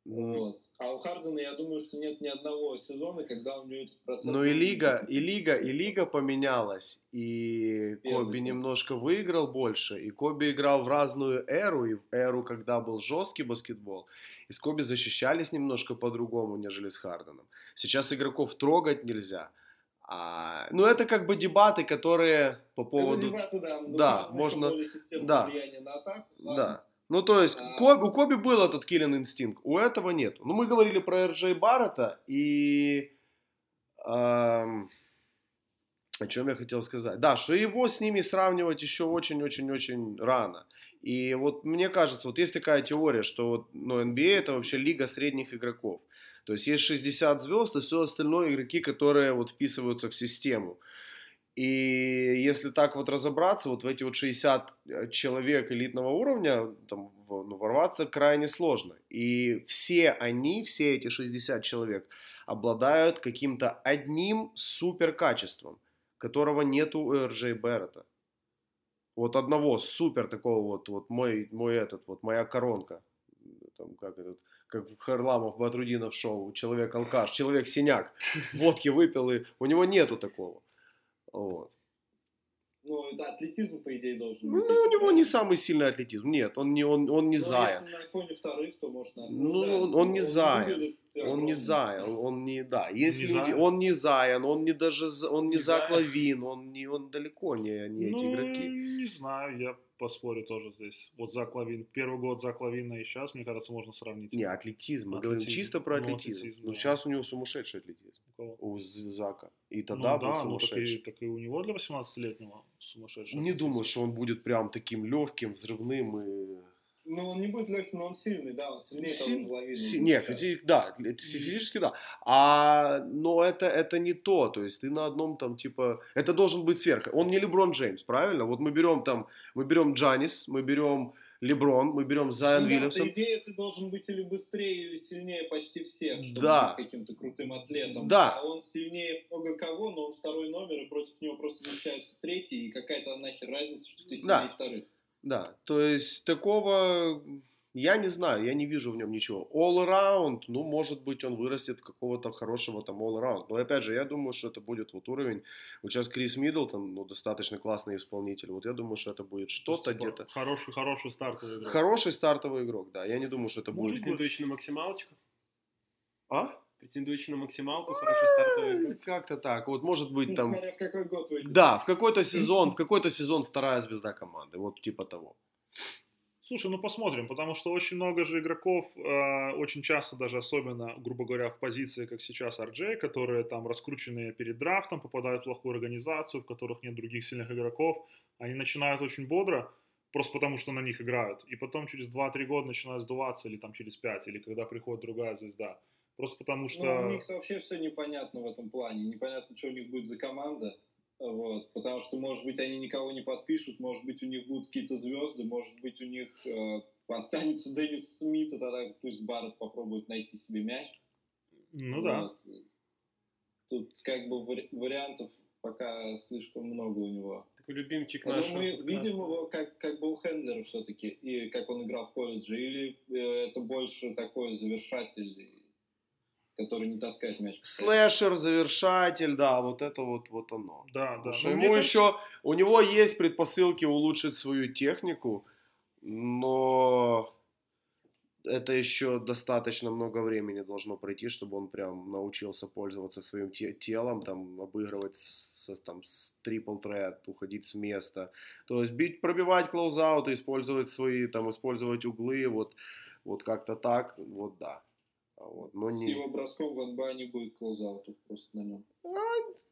Вот. А у Хардена, я думаю, что нет ни одного сезона, когда у него этот процент... Ну и лига, и лига, и лига поменялась, и Первый Коби год. немножко выиграл больше, и Коби играл в разную эру, и в эру, когда был жесткий баскетбол, и с Коби защищались немножко по-другому, нежели с Харденом. Сейчас игроков трогать нельзя. А, ну это как бы дебаты, которые по Это поводу... дебаты, да. Да, можно- да. на атаку. Да. Ну, то есть, А. Коби- у Коби был этот киллинг инстинкт, у этого нет. Ну, мы говорили про РДЖ Баррета, и... ам, о чем я хотел сказать? Да, что его с ними сравнивать еще очень-очень-очень рано. И вот мне кажется, вот есть такая теория, что вот, ну, NBA это вообще лига средних игроков. То есть есть 60 звезд и все остальное игроки, которые вот вписываются в систему. И если так вот разобраться, вот в эти вот 60 человек элитного уровня, там, ну, ворваться крайне сложно. И все они, все эти 60 человек, обладают каким-то одним супер качеством, которого нету у РДЖ Беррета. Вот одного супер такого вот, вот мой, мой этот, вот моя коронка. Там, как этот, как Харламов, Батрудинов шоу, человек-алкаш, человек-синяк, водки выпил, и у него нету такого. Вот. Ну, это атлетизм, по идее, должен Ну, быть. у него не самый сильный атлетизм. Нет, он не, он, он не Ну, Зая. если на фоне вторых, то можно... Ну, он не Зая. выглядит Он не Зая, он, он не, да. Есть Не люди, Зая? он не Заян, он не даже, он не Не Зая? Зак Лавин, он, не, он далеко не, не эти ну, игроки. не знаю, я поспорю тоже здесь. Вот Зак Лавин, первый год Зак Лавина и сейчас, мне кажется, можно сравнить. Не, атлетизм, мы говорим Атлетизм. чисто про Ну, атлетизм. атлетизм, Но да. сейчас у него сумасшедший атлетизм. У кого? У Зака. И Ну тогда был да, ну так и, сумасшедший. так и у него для 18-летнего сумасшедший. Не думаю, что он будет прям таким легким, взрывным и... Ну, он не будет легким, но он сильный, да, он сильнее Силь- того же Лавина. Си- будет Не, сейчас. физи- да, физически да. А, но это, это не то, то есть ты на одном там типа, это должен быть сверх. Он не Леброн Джеймс, правильно? Вот мы берем там, мы берем Джанис, мы берем Леброн, мы берем Зайон Ну да, Вильямсон. по идее, ты должен быть или быстрее, или сильнее почти всех, чтобы Да. быть каким-то крутым атлетом. Да. А он сильнее много кого, но он второй номер, и против него просто защищаются третий, и какая-то нахер разница, что ты сильнее Да. вторых. Да, то есть такого, я не знаю, я не вижу в нем ничего. All around, ну, может быть, он вырастет какого-то хорошего там all around. Но опять же, я думаю, что это будет вот уровень. Вот сейчас Крис Миддлтон, ну, достаточно классный исполнитель. Вот я думаю, что это будет что-то Типа, где-то. Хороший, хороший стартовый игрок. Хороший стартовый игрок, да. Я не думаю, что это Может будет. Претендующий на максималочку. А? Претендующий на максималку, хороший стартовый игрок. Как-то так. Вот может быть там... Смотря в какой год выйдет. Да, в какой-то сезон, в какой-то сезон вторая звезда команды. Вот типа того. Слушай, ну посмотрим, потому что очень много же игроков, э, очень часто даже особенно, грубо говоря, в позиции, как сейчас RJ, которые там раскрученные перед драфтом, попадают в плохую организацию, в которых нет других сильных игроков, они начинают очень бодро, просто потому что на них играют, и потом через 2-3 года начинают сдуваться, или там через 5, или когда приходит другая звезда. Просто потому что... Ну, у Никс вообще все непонятно в этом плане. Непонятно, что у них будет за команда. Вот, потому что, может быть, они никого не подпишут, может быть, у них будут какие-то звезды, может быть, у них э, останется Деннис Смит, и тогда пусть Барретт попробует найти себе мяч. Ну да. Вот. Тут как бы вари- вариантов пока слишком много у него. Такой любимчик Но наш. мы видим его как, как бы у Хендлера все-таки, и как он играл в колледже, или э, это больше такой завершатель, который не таскает мяч. Слэшер, завершатель, да, вот это вот, вот оно. Да, да. Что Ну, ему мне еще, у него есть предпосылки улучшить свою технику, но это еще достаточно много времени должно пройти, чтобы он прям научился пользоваться своим те- телом, там, обыгрывать с, с- там, с трипл трет, уходить с места. То есть бить, пробивать клоузауты, использовать свои, там, использовать углы, вот, вот как-то так, вот да. А Вот, но С не... его броском в НБА не будет клоузаутов просто на нем.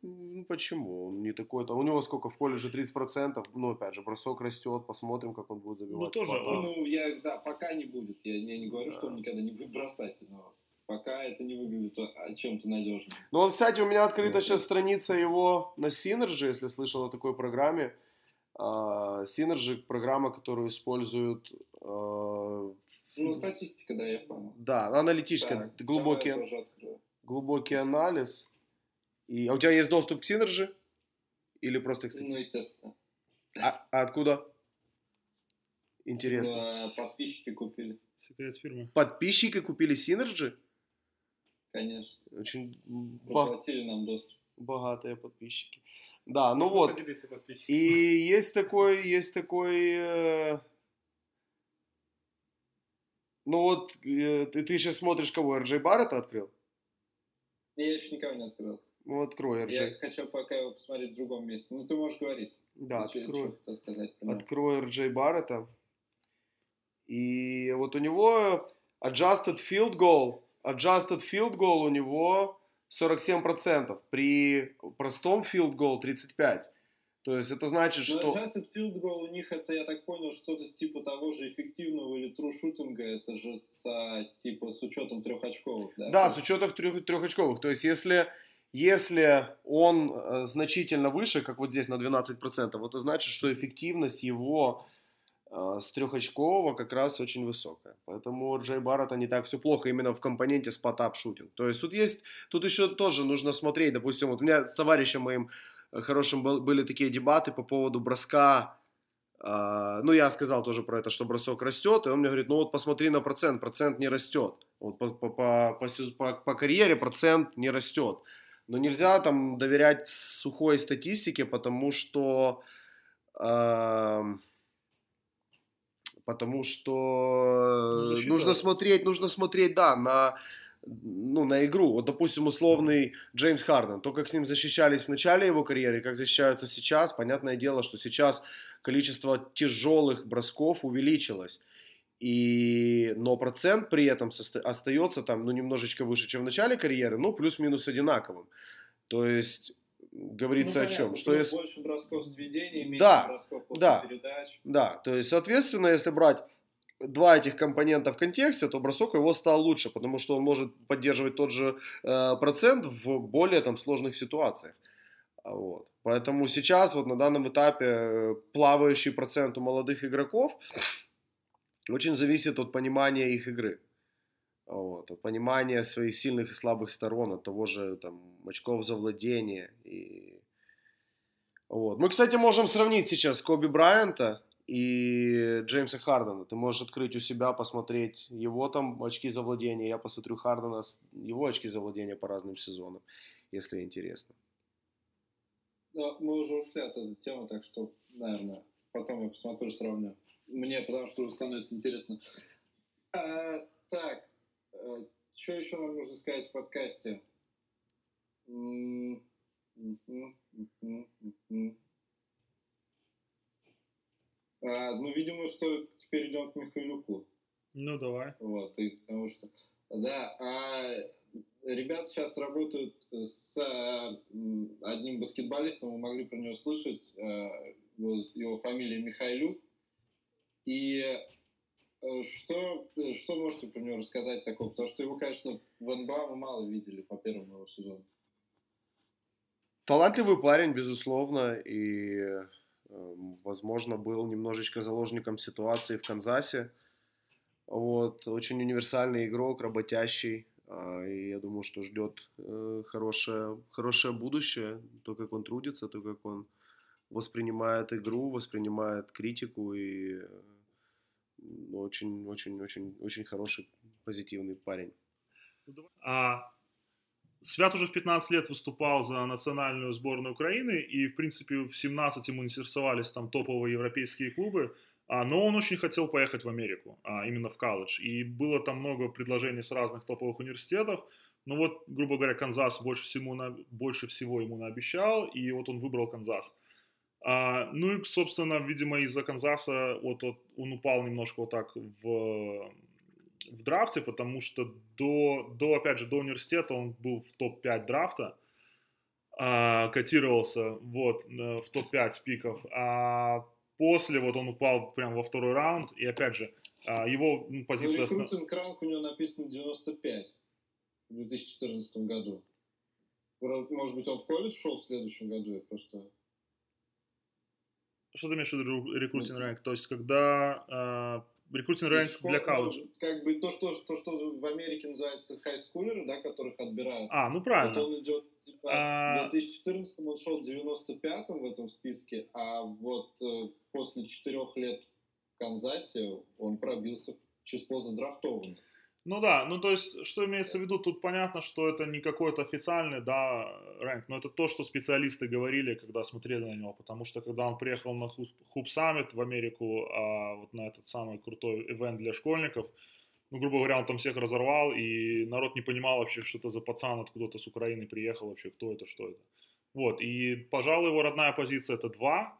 Ну, почему? Он не такой-то. У него сколько в колледже 30%. Ну, опять же, бросок растет, посмотрим, как он будет забивать. Ну, тоже, Спартак. Ну, я, да, пока не будет. Я, я не говорю, что он никогда не будет бросать, но пока это не выглядит о, о чем-то надежным. Ну, вот, кстати, у меня открыта Ну, сейчас страница его на Synergy, если слышал о такой программе. А, Synergy – программа, которую используют... а, Ну, статистика, да, я понял. Да, аналитическая, Так, глубокий, давай я тоже открою. глубокий анализ. И, а у тебя есть доступ к Synergy? Или просто к Ну, статистике? естественно. А, а откуда? Интересно. Э, Подписчики купили, Секрет фирмы. Подписчики купили Synergy? конечно. Очень Проплатили нам доступ. богатые подписчики. Да, ну Можно вот. И есть такой, есть такой... э, Ну вот, э, ты, ты сейчас смотришь кого? RJ Баррета открыл? Я еще никого не открыл. Ну, открой RJ. Я хочу пока его посмотреть в другом месте. Ну, ты можешь говорить. Да, открой. сказать. Открой RJ Баррета. И вот у него adjusted field goal, adjusted field goal у него 47%, при простом field goal 35%. То есть это значит, Ну, что... adjusted field goal у них это, я так понял, что-то типа того же эффективного или true шутинга, это же с, а, типа, с учетом трехочковых, да? Да, с учетом трех, трехочковых. То есть, если, если он э, значительно выше, как вот здесь на 12%, это значит, что эффективность его э, с трехочкового как раз очень высокая. Поэтому Джей Баррета не так все плохо именно в компоненте спот-ап шутинг. То есть, тут есть, тут еще тоже нужно смотреть, допустим, вот у меня с товарищем моим хорошим был- были такие дебаты по поводу броска, а, ну, я сказал тоже про это, что бросок растет, и он мне говорит, ну вот посмотри на процент, процент не растет. Вот по, по, по, по, по- карьере процент не растет. Но нельзя там доверять сухой статистике, потому что... ам, потому что Ну, нужно смотреть, нужно смотреть, да, на, ну, на игру. Вот, допустим, условный Джеймс Харден, то, как с ним защищались в начале его карьеры, как защищаются сейчас, понятное дело, что сейчас количество тяжелых бросков увеличилось. И, но процент при этом остается там, ну, немножечко выше, чем в начале карьеры, ну, плюс-минус одинаковым. То есть, говорится Ну, о чем? понятно, Что если... больше бросков с ведения, меньше Да, бросков после да. передач. Да, то есть, соответственно, если брать два этих компонента в контексте, то бросок его стал лучше, потому что он может поддерживать тот же э, процент в более там сложных ситуациях. А Вот. Поэтому сейчас вот на данном этапе э, плавающий процент у молодых игроков очень зависит от понимания их игры. Вот, от понимания своих сильных и слабых сторон, от того же там очков за владение. И... Вот. Мы, кстати, можем сравнить сейчас Коби Брайанта и Джеймса Хардена. Ты можешь открыть у себя, посмотреть его там очки за владение. Я посмотрю Хардена, его очки за владение по разным сезонам, если интересно. Но мы уже ушли от этой темы, так что, наверное, потом я посмотрю, сравню. Мне потому что уже становится интересно. А, так, что еще нам нужно сказать в подкасте? М, мгм, мгм, мгм. А, ну, видимо, что теперь идем к Михайлюку. Ну, давай. Вот, и потому что, да, а ребята сейчас работают с а, одним баскетболистом, вы могли про него слышать, а, его, его фамилия Михайлюк. И э, что, э, что можете про него рассказать такого? Потому что его, конечно, в НБА мы мало видели по первому его сезону. Талантливый парень, безусловно, и, возможно, был немножечко заложником ситуации в Канзасе. Вот, очень универсальный игрок, работящий, а, и я думаю, что ждет э, хорошее, хорошее будущее, то, как он трудится, то, как он воспринимает игру, воспринимает критику, и э, очень, очень, очень, очень хороший, позитивный парень. А Свят уже в 15 лет выступал за национальную сборную Украины, и, в принципе, в 17 ему интересовались там топовые европейские клубы, а, но он очень хотел поехать в Америку, а, именно в колледж. И было там много предложений с разных топовых университетов, но вот, грубо говоря, Канзас больше всего, на, больше всего ему наобещал, и вот он выбрал Канзас. А, ну и, собственно, видимо, из-за Канзаса вот, вот он упал немножко вот так в, в драфте, потому что до, до, опять же, до университета он был в топ-5 драфта, а, котировался вот э, в топ-5 пиков, а после вот он упал прямо во второй раунд, и опять же, а, его ну, позиция... Ну, рекрутинг ранг у него написано 95 в 2014 году. Может быть, он в колледж шел в следующем году, я просто... Что ты имеешь в виду рекрутинг ранг? То есть, когда рекрутинг ранг для колледжа? Как бы то что, то, что в Америке называется хайскулеры, да, которых отбирают. А, ну правильно. Вот он идет, типа, а... в 2014 он шел 95-м в этом списке, а вот э, после четырех лет в Канзасе он пробился в число задрафтованных. Ну да, ну то есть, что имеется в виду, тут понятно, что это не какой-то официальный, да, рэнк, но это то, что специалисты говорили, когда смотрели на него, потому что когда он приехал на Hub Summit в Америку, а, вот на этот самый крутой ивент для школьников, ну, грубо говоря, он там всех разорвал, и народ не понимал вообще, что это за пацан откуда-то с Украины приехал вообще, кто это, что это. Вот, и, пожалуй, его родная позиция это два,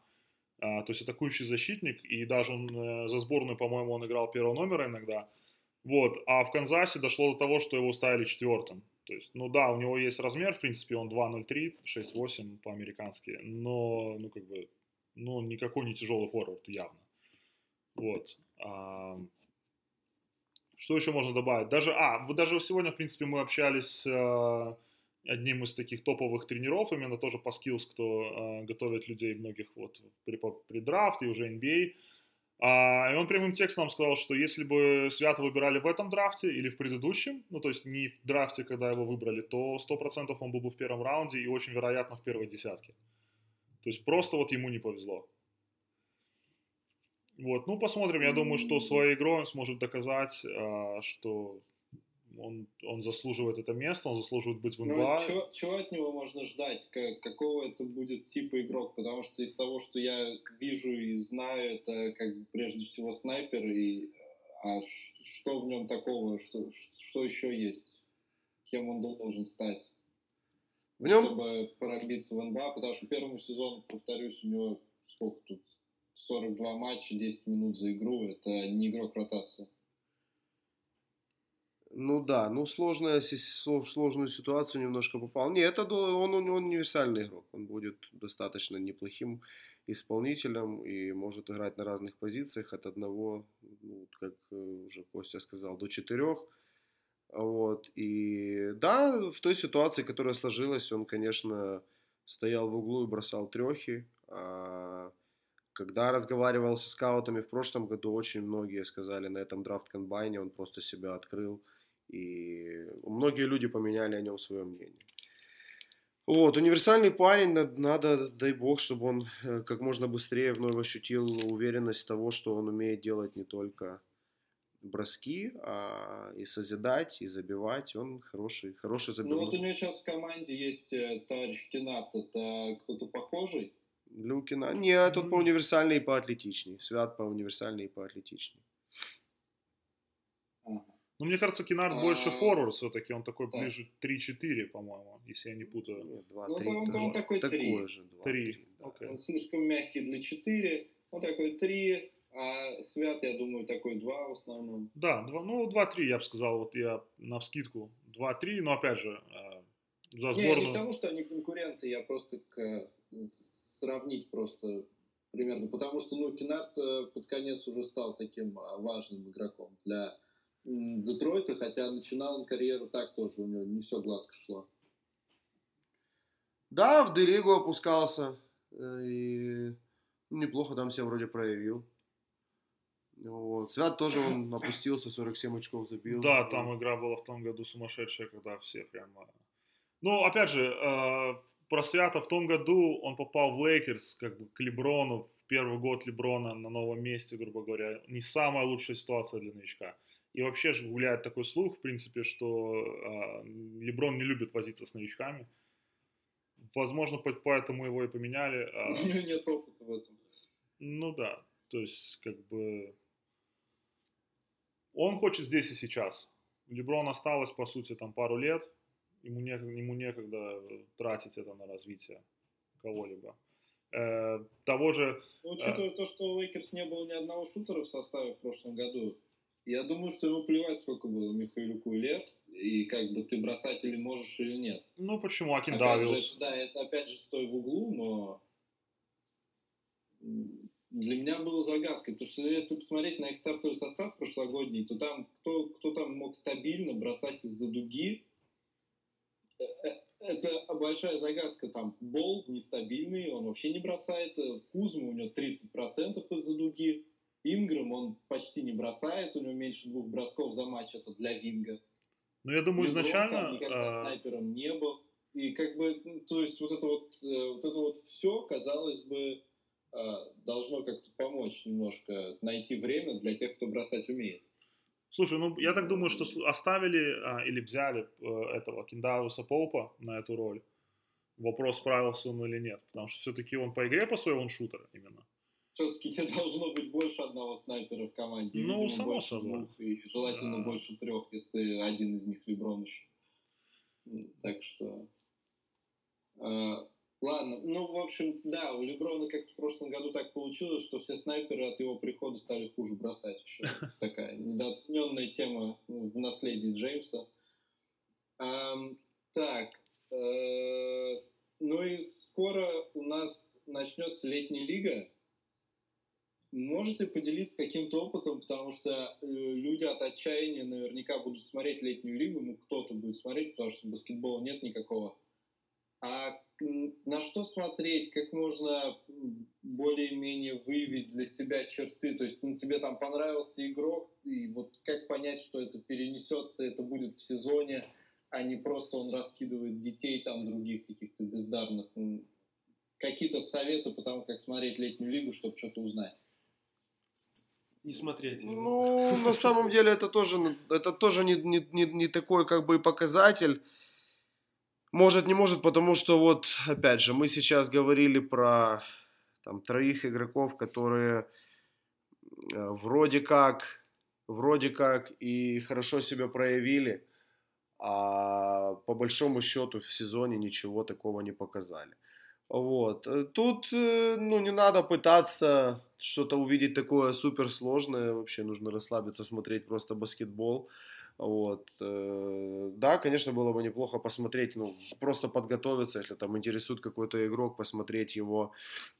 а, то есть атакующий защитник, и даже он э, за сборную, по-моему, он играл первого номера иногда, вот, а в Канзасе дошло до того, что его ставили четвертым. То есть, ну да, у него есть размер, в принципе, он 2.03, 6.8 по-американски, но, ну, как бы, ну, никакой не тяжелый форвард, явно. Вот. А, что еще можно добавить? Даже, а, вот даже сегодня, в принципе, мы общались с а, одним из таких топовых тренеров, именно тоже по skills, кто а, готовит людей многих вот при, при драфте, уже NBA, а, и он прямым текстом сказал, что если бы Свято выбирали в этом драфте или в предыдущем, ну то есть не в драфте, когда его выбрали, то 100% он был бы в первом раунде и очень вероятно в первой десятке. То есть просто вот ему не повезло. Вот, ну посмотрим. Я думаю, что своей игрой он сможет доказать, а, что он, он заслуживает это место, он заслуживает быть в НБА. Ну, чего от него можно ждать? Как, какого это будет типа игрок? Потому что из того, что я вижу и знаю, это как бы прежде всего снайпер. И, а что в нем такого? Что, что еще есть? Кем он должен стать? В нем... Чтобы пробиться в НБА, потому что первому сезону, повторюсь, у него сколько тут? 42 матча, 10 минут за игру. Это не игрок ротации. Ну да, ну сложная, сложную ситуацию немножко попал. Не, это он, он, он универсальный игрок. Он будет достаточно неплохим исполнителем и может играть на разных позициях от одного, ну, как э, уже Костя сказал, до четырех. Вот. И да, в той ситуации, которая сложилась, он, конечно, стоял в углу и бросал трехи. А когда разговаривал со скаутами в прошлом году, очень многие сказали на этом драфт-комбайне, он просто себя открыл и многие люди поменяли о нем свое мнение. Вот, универсальный парень, надо, дай бог, чтобы он э, как можно быстрее вновь ощутил уверенность того, что он умеет делать не только броски, а и созидать, и забивать. Он хороший, хороший забивной. Ну вот у него сейчас в команде есть э, товарищ Кинат, это кто-то похожий? Люкина? Нет, тот по универсальный и по атлетичней. Свят по универсальный и по атлетичней. Ну, мне кажется, Кинард А, больше форвард все-таки, он такой да. ближе 3-4, по-моему, если я не путаю. Нет, два, Ну, три, то он- он такой три. Такой же, два, Три, три, да. окей. Он слишком мягкий для 4, он такой 3, а Свят, я думаю, такой 2 в основном. Да, два, ну 2-3, я бы сказал, вот я на вскидку 2-3, но опять же, э, за Не, не к сборную... тому, что они конкуренты, я просто к, э, сравнить просто примерно. Потому что, ну, Кинат э, под конец уже стал таким а, важным игроком для Детройта, хотя начинал он карьеру так тоже, у него не все гладко шло. Да, в Дерегу опускался. э, И ну, неплохо там себя вроде проявил. Вот. Свят тоже он опустился, 47 очков забил. Да, там игра была в том году сумасшедшая, когда все прямо... Ну, опять же, э, про Свята в том году он попал в Лейкерс, как бы к Леброну, в первый год Леброна на новом месте, грубо говоря. Не самая лучшая ситуация для новичка. И вообще же гуляет такой слух, в принципе, что э, Леброн не любит возиться с новичками. Возможно, по- поэтому его и поменяли. а- У него нет опыта в этом. ну да, то есть как бы он хочет здесь и сейчас. Леброн осталось, по сути, там пару лет. Ему, не, ему некогда тратить это на развитие кого-либо. Э, того же... Ну, учитывая то, что у Лейкерс не было ни одного шутера в составе в прошлом году, я думаю, что ему плевать, сколько было Михаилюку лет, и как бы ты бросать или можешь, или нет. Ну почему? Акин Опять же, это, да, это опять же стой в углу, но для меня было загадкой, потому что если посмотреть на их стартовый состав прошлогодний, то там кто, кто там мог стабильно бросать из-за дуги, Э, э, это большая загадка. Там Бол нестабильный, он вообще не бросает. Кузма у него 30% из-за дуги. Инграм он почти не бросает, у него меньше двух бросков за матч, это для Винга. Ну я думаю, Леброн изначально... сам никогда э, снайпером не был. И как бы, ну, то есть вот это вот, э, вот это вот все, казалось бы, э, должно как-то помочь немножко найти время для тех, кто бросать умеет. Слушай, ну я так думаю, что оставили а, или взяли э, этого Киндауса Поупа на эту роль. Вопрос, справился он или нет. Потому что все-таки он по игре по своей он шутер именно. Все-таки тебе должно быть больше одного снайпера в команде. Ну, видимо, больше собой. двух, и желательно Да. больше трех, если один из них Леброн еще. М, Так что... э, Ладно, ну, в общем, да, у Леброна как в прошлом году так получилось, что все снайперы от его прихода стали хуже бросать еще. Такая недооцененная тема в наследии Джеймса. Так, э, ну и скоро у нас начнется летняя лига. Можете поделиться каким-то опытом, потому что э, люди от отчаяния наверняка будут смотреть летнюю лигу, ну кто-то будет смотреть, потому что баскетбола нет никакого. А на что смотреть, как можно более-менее выявить для себя черты? То есть ну, тебе там понравился игрок, и вот как понять, что это перенесется, это будет в сезоне, а не просто он раскидывает детей там других каких-то бездарных. Какие-то советы по тому, как смотреть летнюю лигу, чтобы что-то узнать. Не смотреть. Ну, на самом деле это тоже, это тоже не, не, не, не такой как бы показатель. Может, не может, потому что вот, опять же, мы сейчас говорили про там троих игроков, которые э, вроде как, вроде как и хорошо себя проявили, а по большому счету в сезоне ничего такого не показали. Вот. Э, Тут, э, ну, не надо пытаться что-то увидеть такое суперсложное. Вообще нужно расслабиться, смотреть просто баскетбол. Вот. э, Да, конечно, было бы неплохо посмотреть, ну, просто подготовиться, если там интересует какой-то игрок, посмотреть его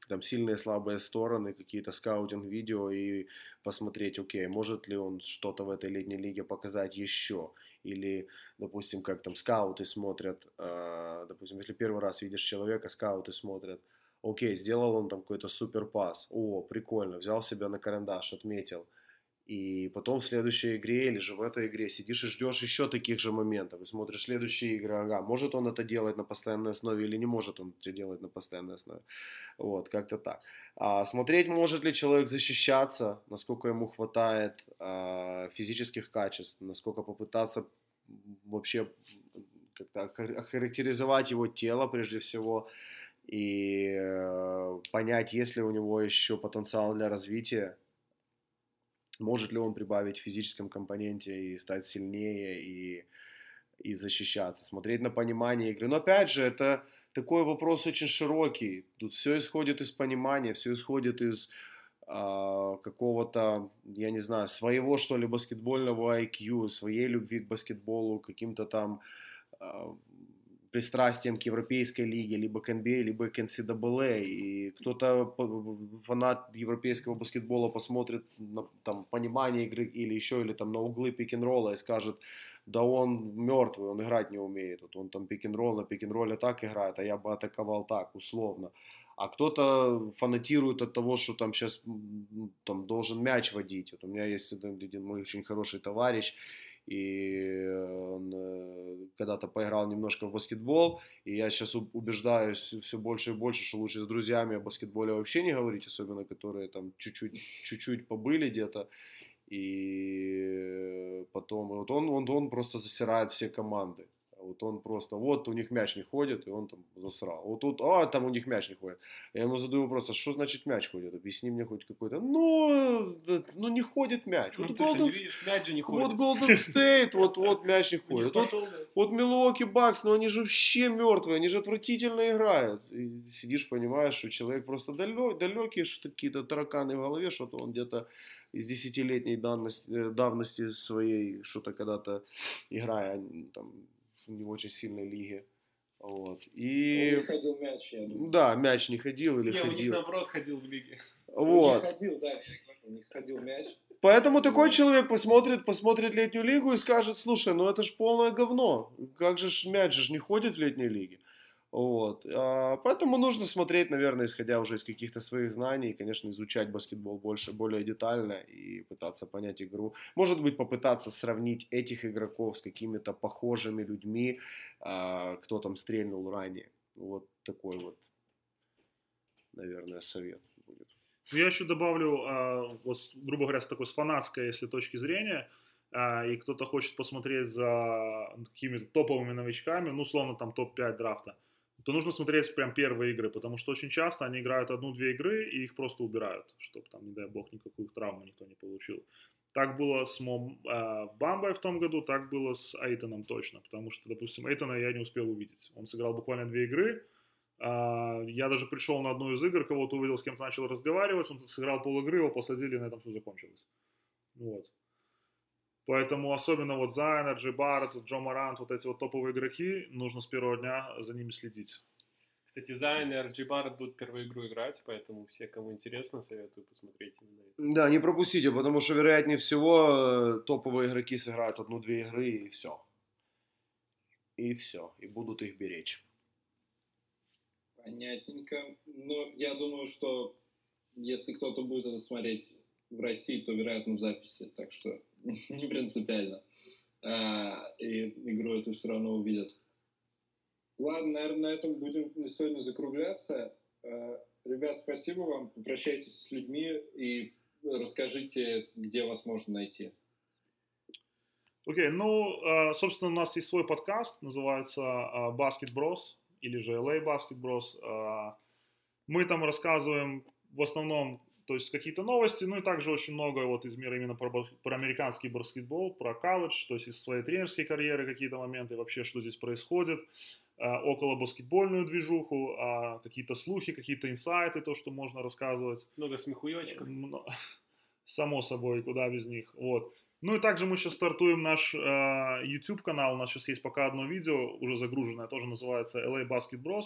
там сильные, слабые стороны, какие-то скаутинг-видео и посмотреть, окей, может ли он что-то в этой летней лиге показать еще. Или, допустим, как там скауты смотрят, э, допустим, если первый раз видишь человека, скауты смотрят, окей, сделал он там какой-то супер пас, о, прикольно, взял себя на карандаш, отметил. И потом в следующей игре или же в этой игре сидишь и ждешь еще таких же моментов. И смотришь следующие игры, ага, может он это делать на постоянной основе или не может он это делать на постоянной основе. Вот, как-то так. А, смотреть, может ли человек защищаться, насколько ему хватает а, физических качеств, насколько попытаться вообще как-то охар- охарактеризовать его тело прежде всего и э, понять, есть ли у него еще потенциал для развития может ли он прибавить в физическом компоненте и стать сильнее и, и защищаться, смотреть на понимание игры. Но опять же, это такой вопрос очень широкий. Тут все исходит из понимания, все исходит из э, какого-то, я не знаю, своего что ли баскетбольного IQ, своей любви к баскетболу, каким-то там э, пристрастием к европейской лиге, либо к NBA, либо к NCAA. И кто-то, фанат европейского баскетбола, посмотрит на там, понимание игры или еще, или там на углы пик-н-ролла и скажет, да он мертвый, он играть не умеет. Вот он там пик-н-ролл на пик-н-ролле так играет, а я бы атаковал так, условно. А кто-то фанатирует от того, что там сейчас там, должен мяч водить. Вот у меня есть один мой очень хороший товарищ, и он э, когда-то поиграл немножко в баскетбол, и я сейчас убеждаюсь все больше и больше, что лучше с друзьями о баскетболе вообще не говорить, особенно которые там чуть-чуть, чуть-чуть побыли где-то, и потом вот он, он, он просто засирает все команды. Вот он просто, вот у них мяч не ходит, и он там засрал. Вот тут, а, там у них мяч не ходит. Я ему задаю вопрос, а что значит мяч ходит? Объясни мне хоть какой-то. Ну, ну не ходит мяч. Ну, вот Golden, что, не видишь, мяч же не ходит. вот Golden State, вот, вот мяч не ходит. Вот, вот Милуоки Бакс, ну они же вообще мертвые, они же отвратительно играют. И сидишь, понимаешь, что человек просто далек, далекий, что какие-то тараканы в голове, что-то он где-то из десятилетней давности, э, давности своей, что-то когда-то играя там, не очень сильной лиге. Вот. И не ходил мяч, я думаю. да, мяч не ходил или Не, у них ходил. наоборот ходил в лиге. Он Вот. не ходил, да, я говорю, у них ходил мяч. Поэтому такой человек посмотрит, посмотрит летнюю лигу и скажет, слушай, ну это ж полное говно. Как же ж мяч же ж не ходит в летней лиге. Вот. А, поэтому нужно смотреть, наверное, исходя уже из каких-то своих знаний, и, конечно, изучать баскетбол больше, более детально и пытаться понять игру. Может быть, попытаться сравнить этих игроков с какими-то похожими людьми, а, кто там стрельнул ранее. Вот такой вот, наверное, совет будет. Ну, Я еще добавлю, а, вот, грубо говоря, с такой с фанатской, если точки зрения, и кто-то хочет посмотреть за какими-то топовыми новичками, ну, условно, там топ-5 драфта, то нужно смотреть прям первые игры, потому что очень часто они играют одну-две игры и их просто убирают, чтобы там, не дай бог, никакую травму никто не получил. Так было с Мом а, Бамбой в том году, так было с Эйтоном точно, потому что, допустим, Эйтона я не успел увидеть. Он сыграл буквально две игры, а, Я даже пришел на одну из игр, кого-то увидел, с кем-то начал разговаривать, он сыграл пол игры, его посадили, и на этом все закончилось. Вот. Поэтому особенно вот Зайнер, Джей Барретт, Джо Марант, вот эти вот топовые игроки, нужно с первого дня за ними следить. Кстати, Зайн и Арджи Барретт будут первую игру играть, поэтому все, кому интересно, советую посмотреть именно это. Да, не пропустите, потому что, вероятнее всего, э, топовые игроки сыграют одну-две игры и все. И все. И будут их беречь. Понятненько. Но я думаю, что если кто-то будет это смотреть в России, то, вероятно, в записи. Так что не принципиально. А, и игру эту все равно увидят. Ладно, наверное, на этом будем на сегодня закругляться. А, Ребят, спасибо вам. Попрощайтесь с людьми и расскажите, где вас можно найти. Окей, ну, э, собственно, у нас есть свой подкаст, называется э, Basket Bros, или же LA Basket Bros. Мы там рассказываем в основном, то есть какие-то новости, ну и также очень много вот из мира именно про, про американский баскетбол, про колледж, то есть из своей тренерской карьеры какие-то моменты, вообще что здесь происходит, э, около баскетбольную движуху, э, какие-то слухи, какие-то инсайты, то, что можно рассказывать. Много. Мно- Само собой, куда без них. Вот. Ну и также мы сейчас стартуем наш э, YouTube канал. У нас сейчас есть пока одно видео, уже загруженное, тоже называется LA Basket Bros.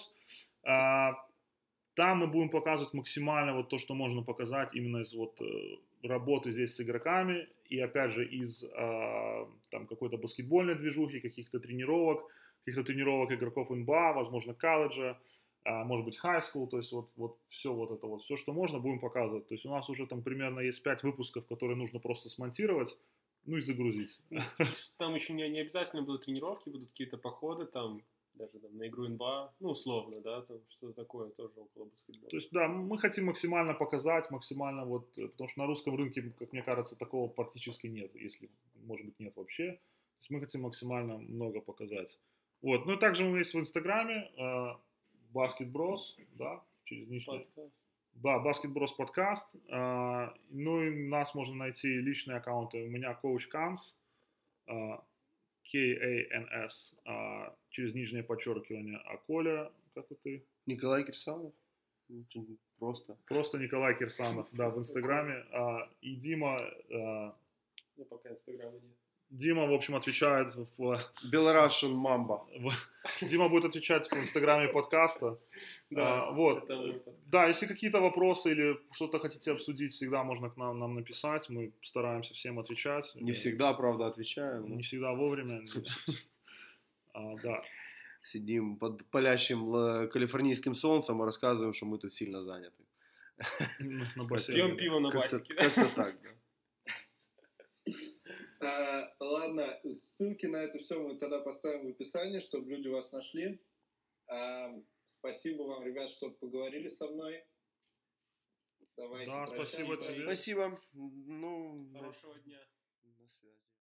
А, там мы будем показывать максимально вот то, что можно показать именно из вот э, работы здесь с игроками и опять же из э, там какой-то баскетбольной движухи, каких-то тренировок, каких-то тренировок игроков НБА, возможно, колледжа, а, может быть, high school, то есть вот, вот все вот это вот, все, что можно, будем показывать. То есть у нас уже там примерно есть 5 выпусков, которые нужно просто смонтировать, ну и загрузить. Там еще не, не обязательно будут тренировки, будут какие-то походы там, даже там, на игру НБА, ну, условно, да, там что-то такое тоже около баскетбола. То есть, да, мы хотим максимально показать, максимально вот, э, потому что на русском рынке, как мне кажется, такого практически нет, если, может быть, нет вообще. То есть мы хотим максимально много показать. Вот, ну и также мы есть в Инстаграме, э, Bros, да, через нижнее, Подкаст. Да, Basketbros подкаст. А, ну и нас можно найти личные аккаунты. У меня Coach Kans, а, K-A-N-S, а, через нижнее подчеркивание. А Коля, как и ты? Николай Кирсанов. Просто. Просто Николай Кирсанов, да, в Инстаграме. А, и Дима, а, Ну, пока Инстаграма нет. Дима, в общем, отвечает в, Белорашен Мамба. в- Дима будет отвечать в Инстаграме подкаста. А, вот. Да, если какие-то вопросы или что-то хотите обсудить, всегда можно к нам, нам написать. Мы стараемся всем отвечать. Не всегда, правда, отвечаем. но Не всегда вовремя. А, да. Сидим под палящим э, калифорнийским солнцем и рассказываем, что мы тут сильно заняты. На бассейне. Пьем пиво на Как-то басике. как-то так, да. А, ладно, ссылки на это все мы тогда поставим в описании, чтобы люди вас нашли. А, спасибо вам, ребят, что поговорили со мной. Давайте Да, спасибо тебе. Спасибо. Ну, Хорошего дня. на связи.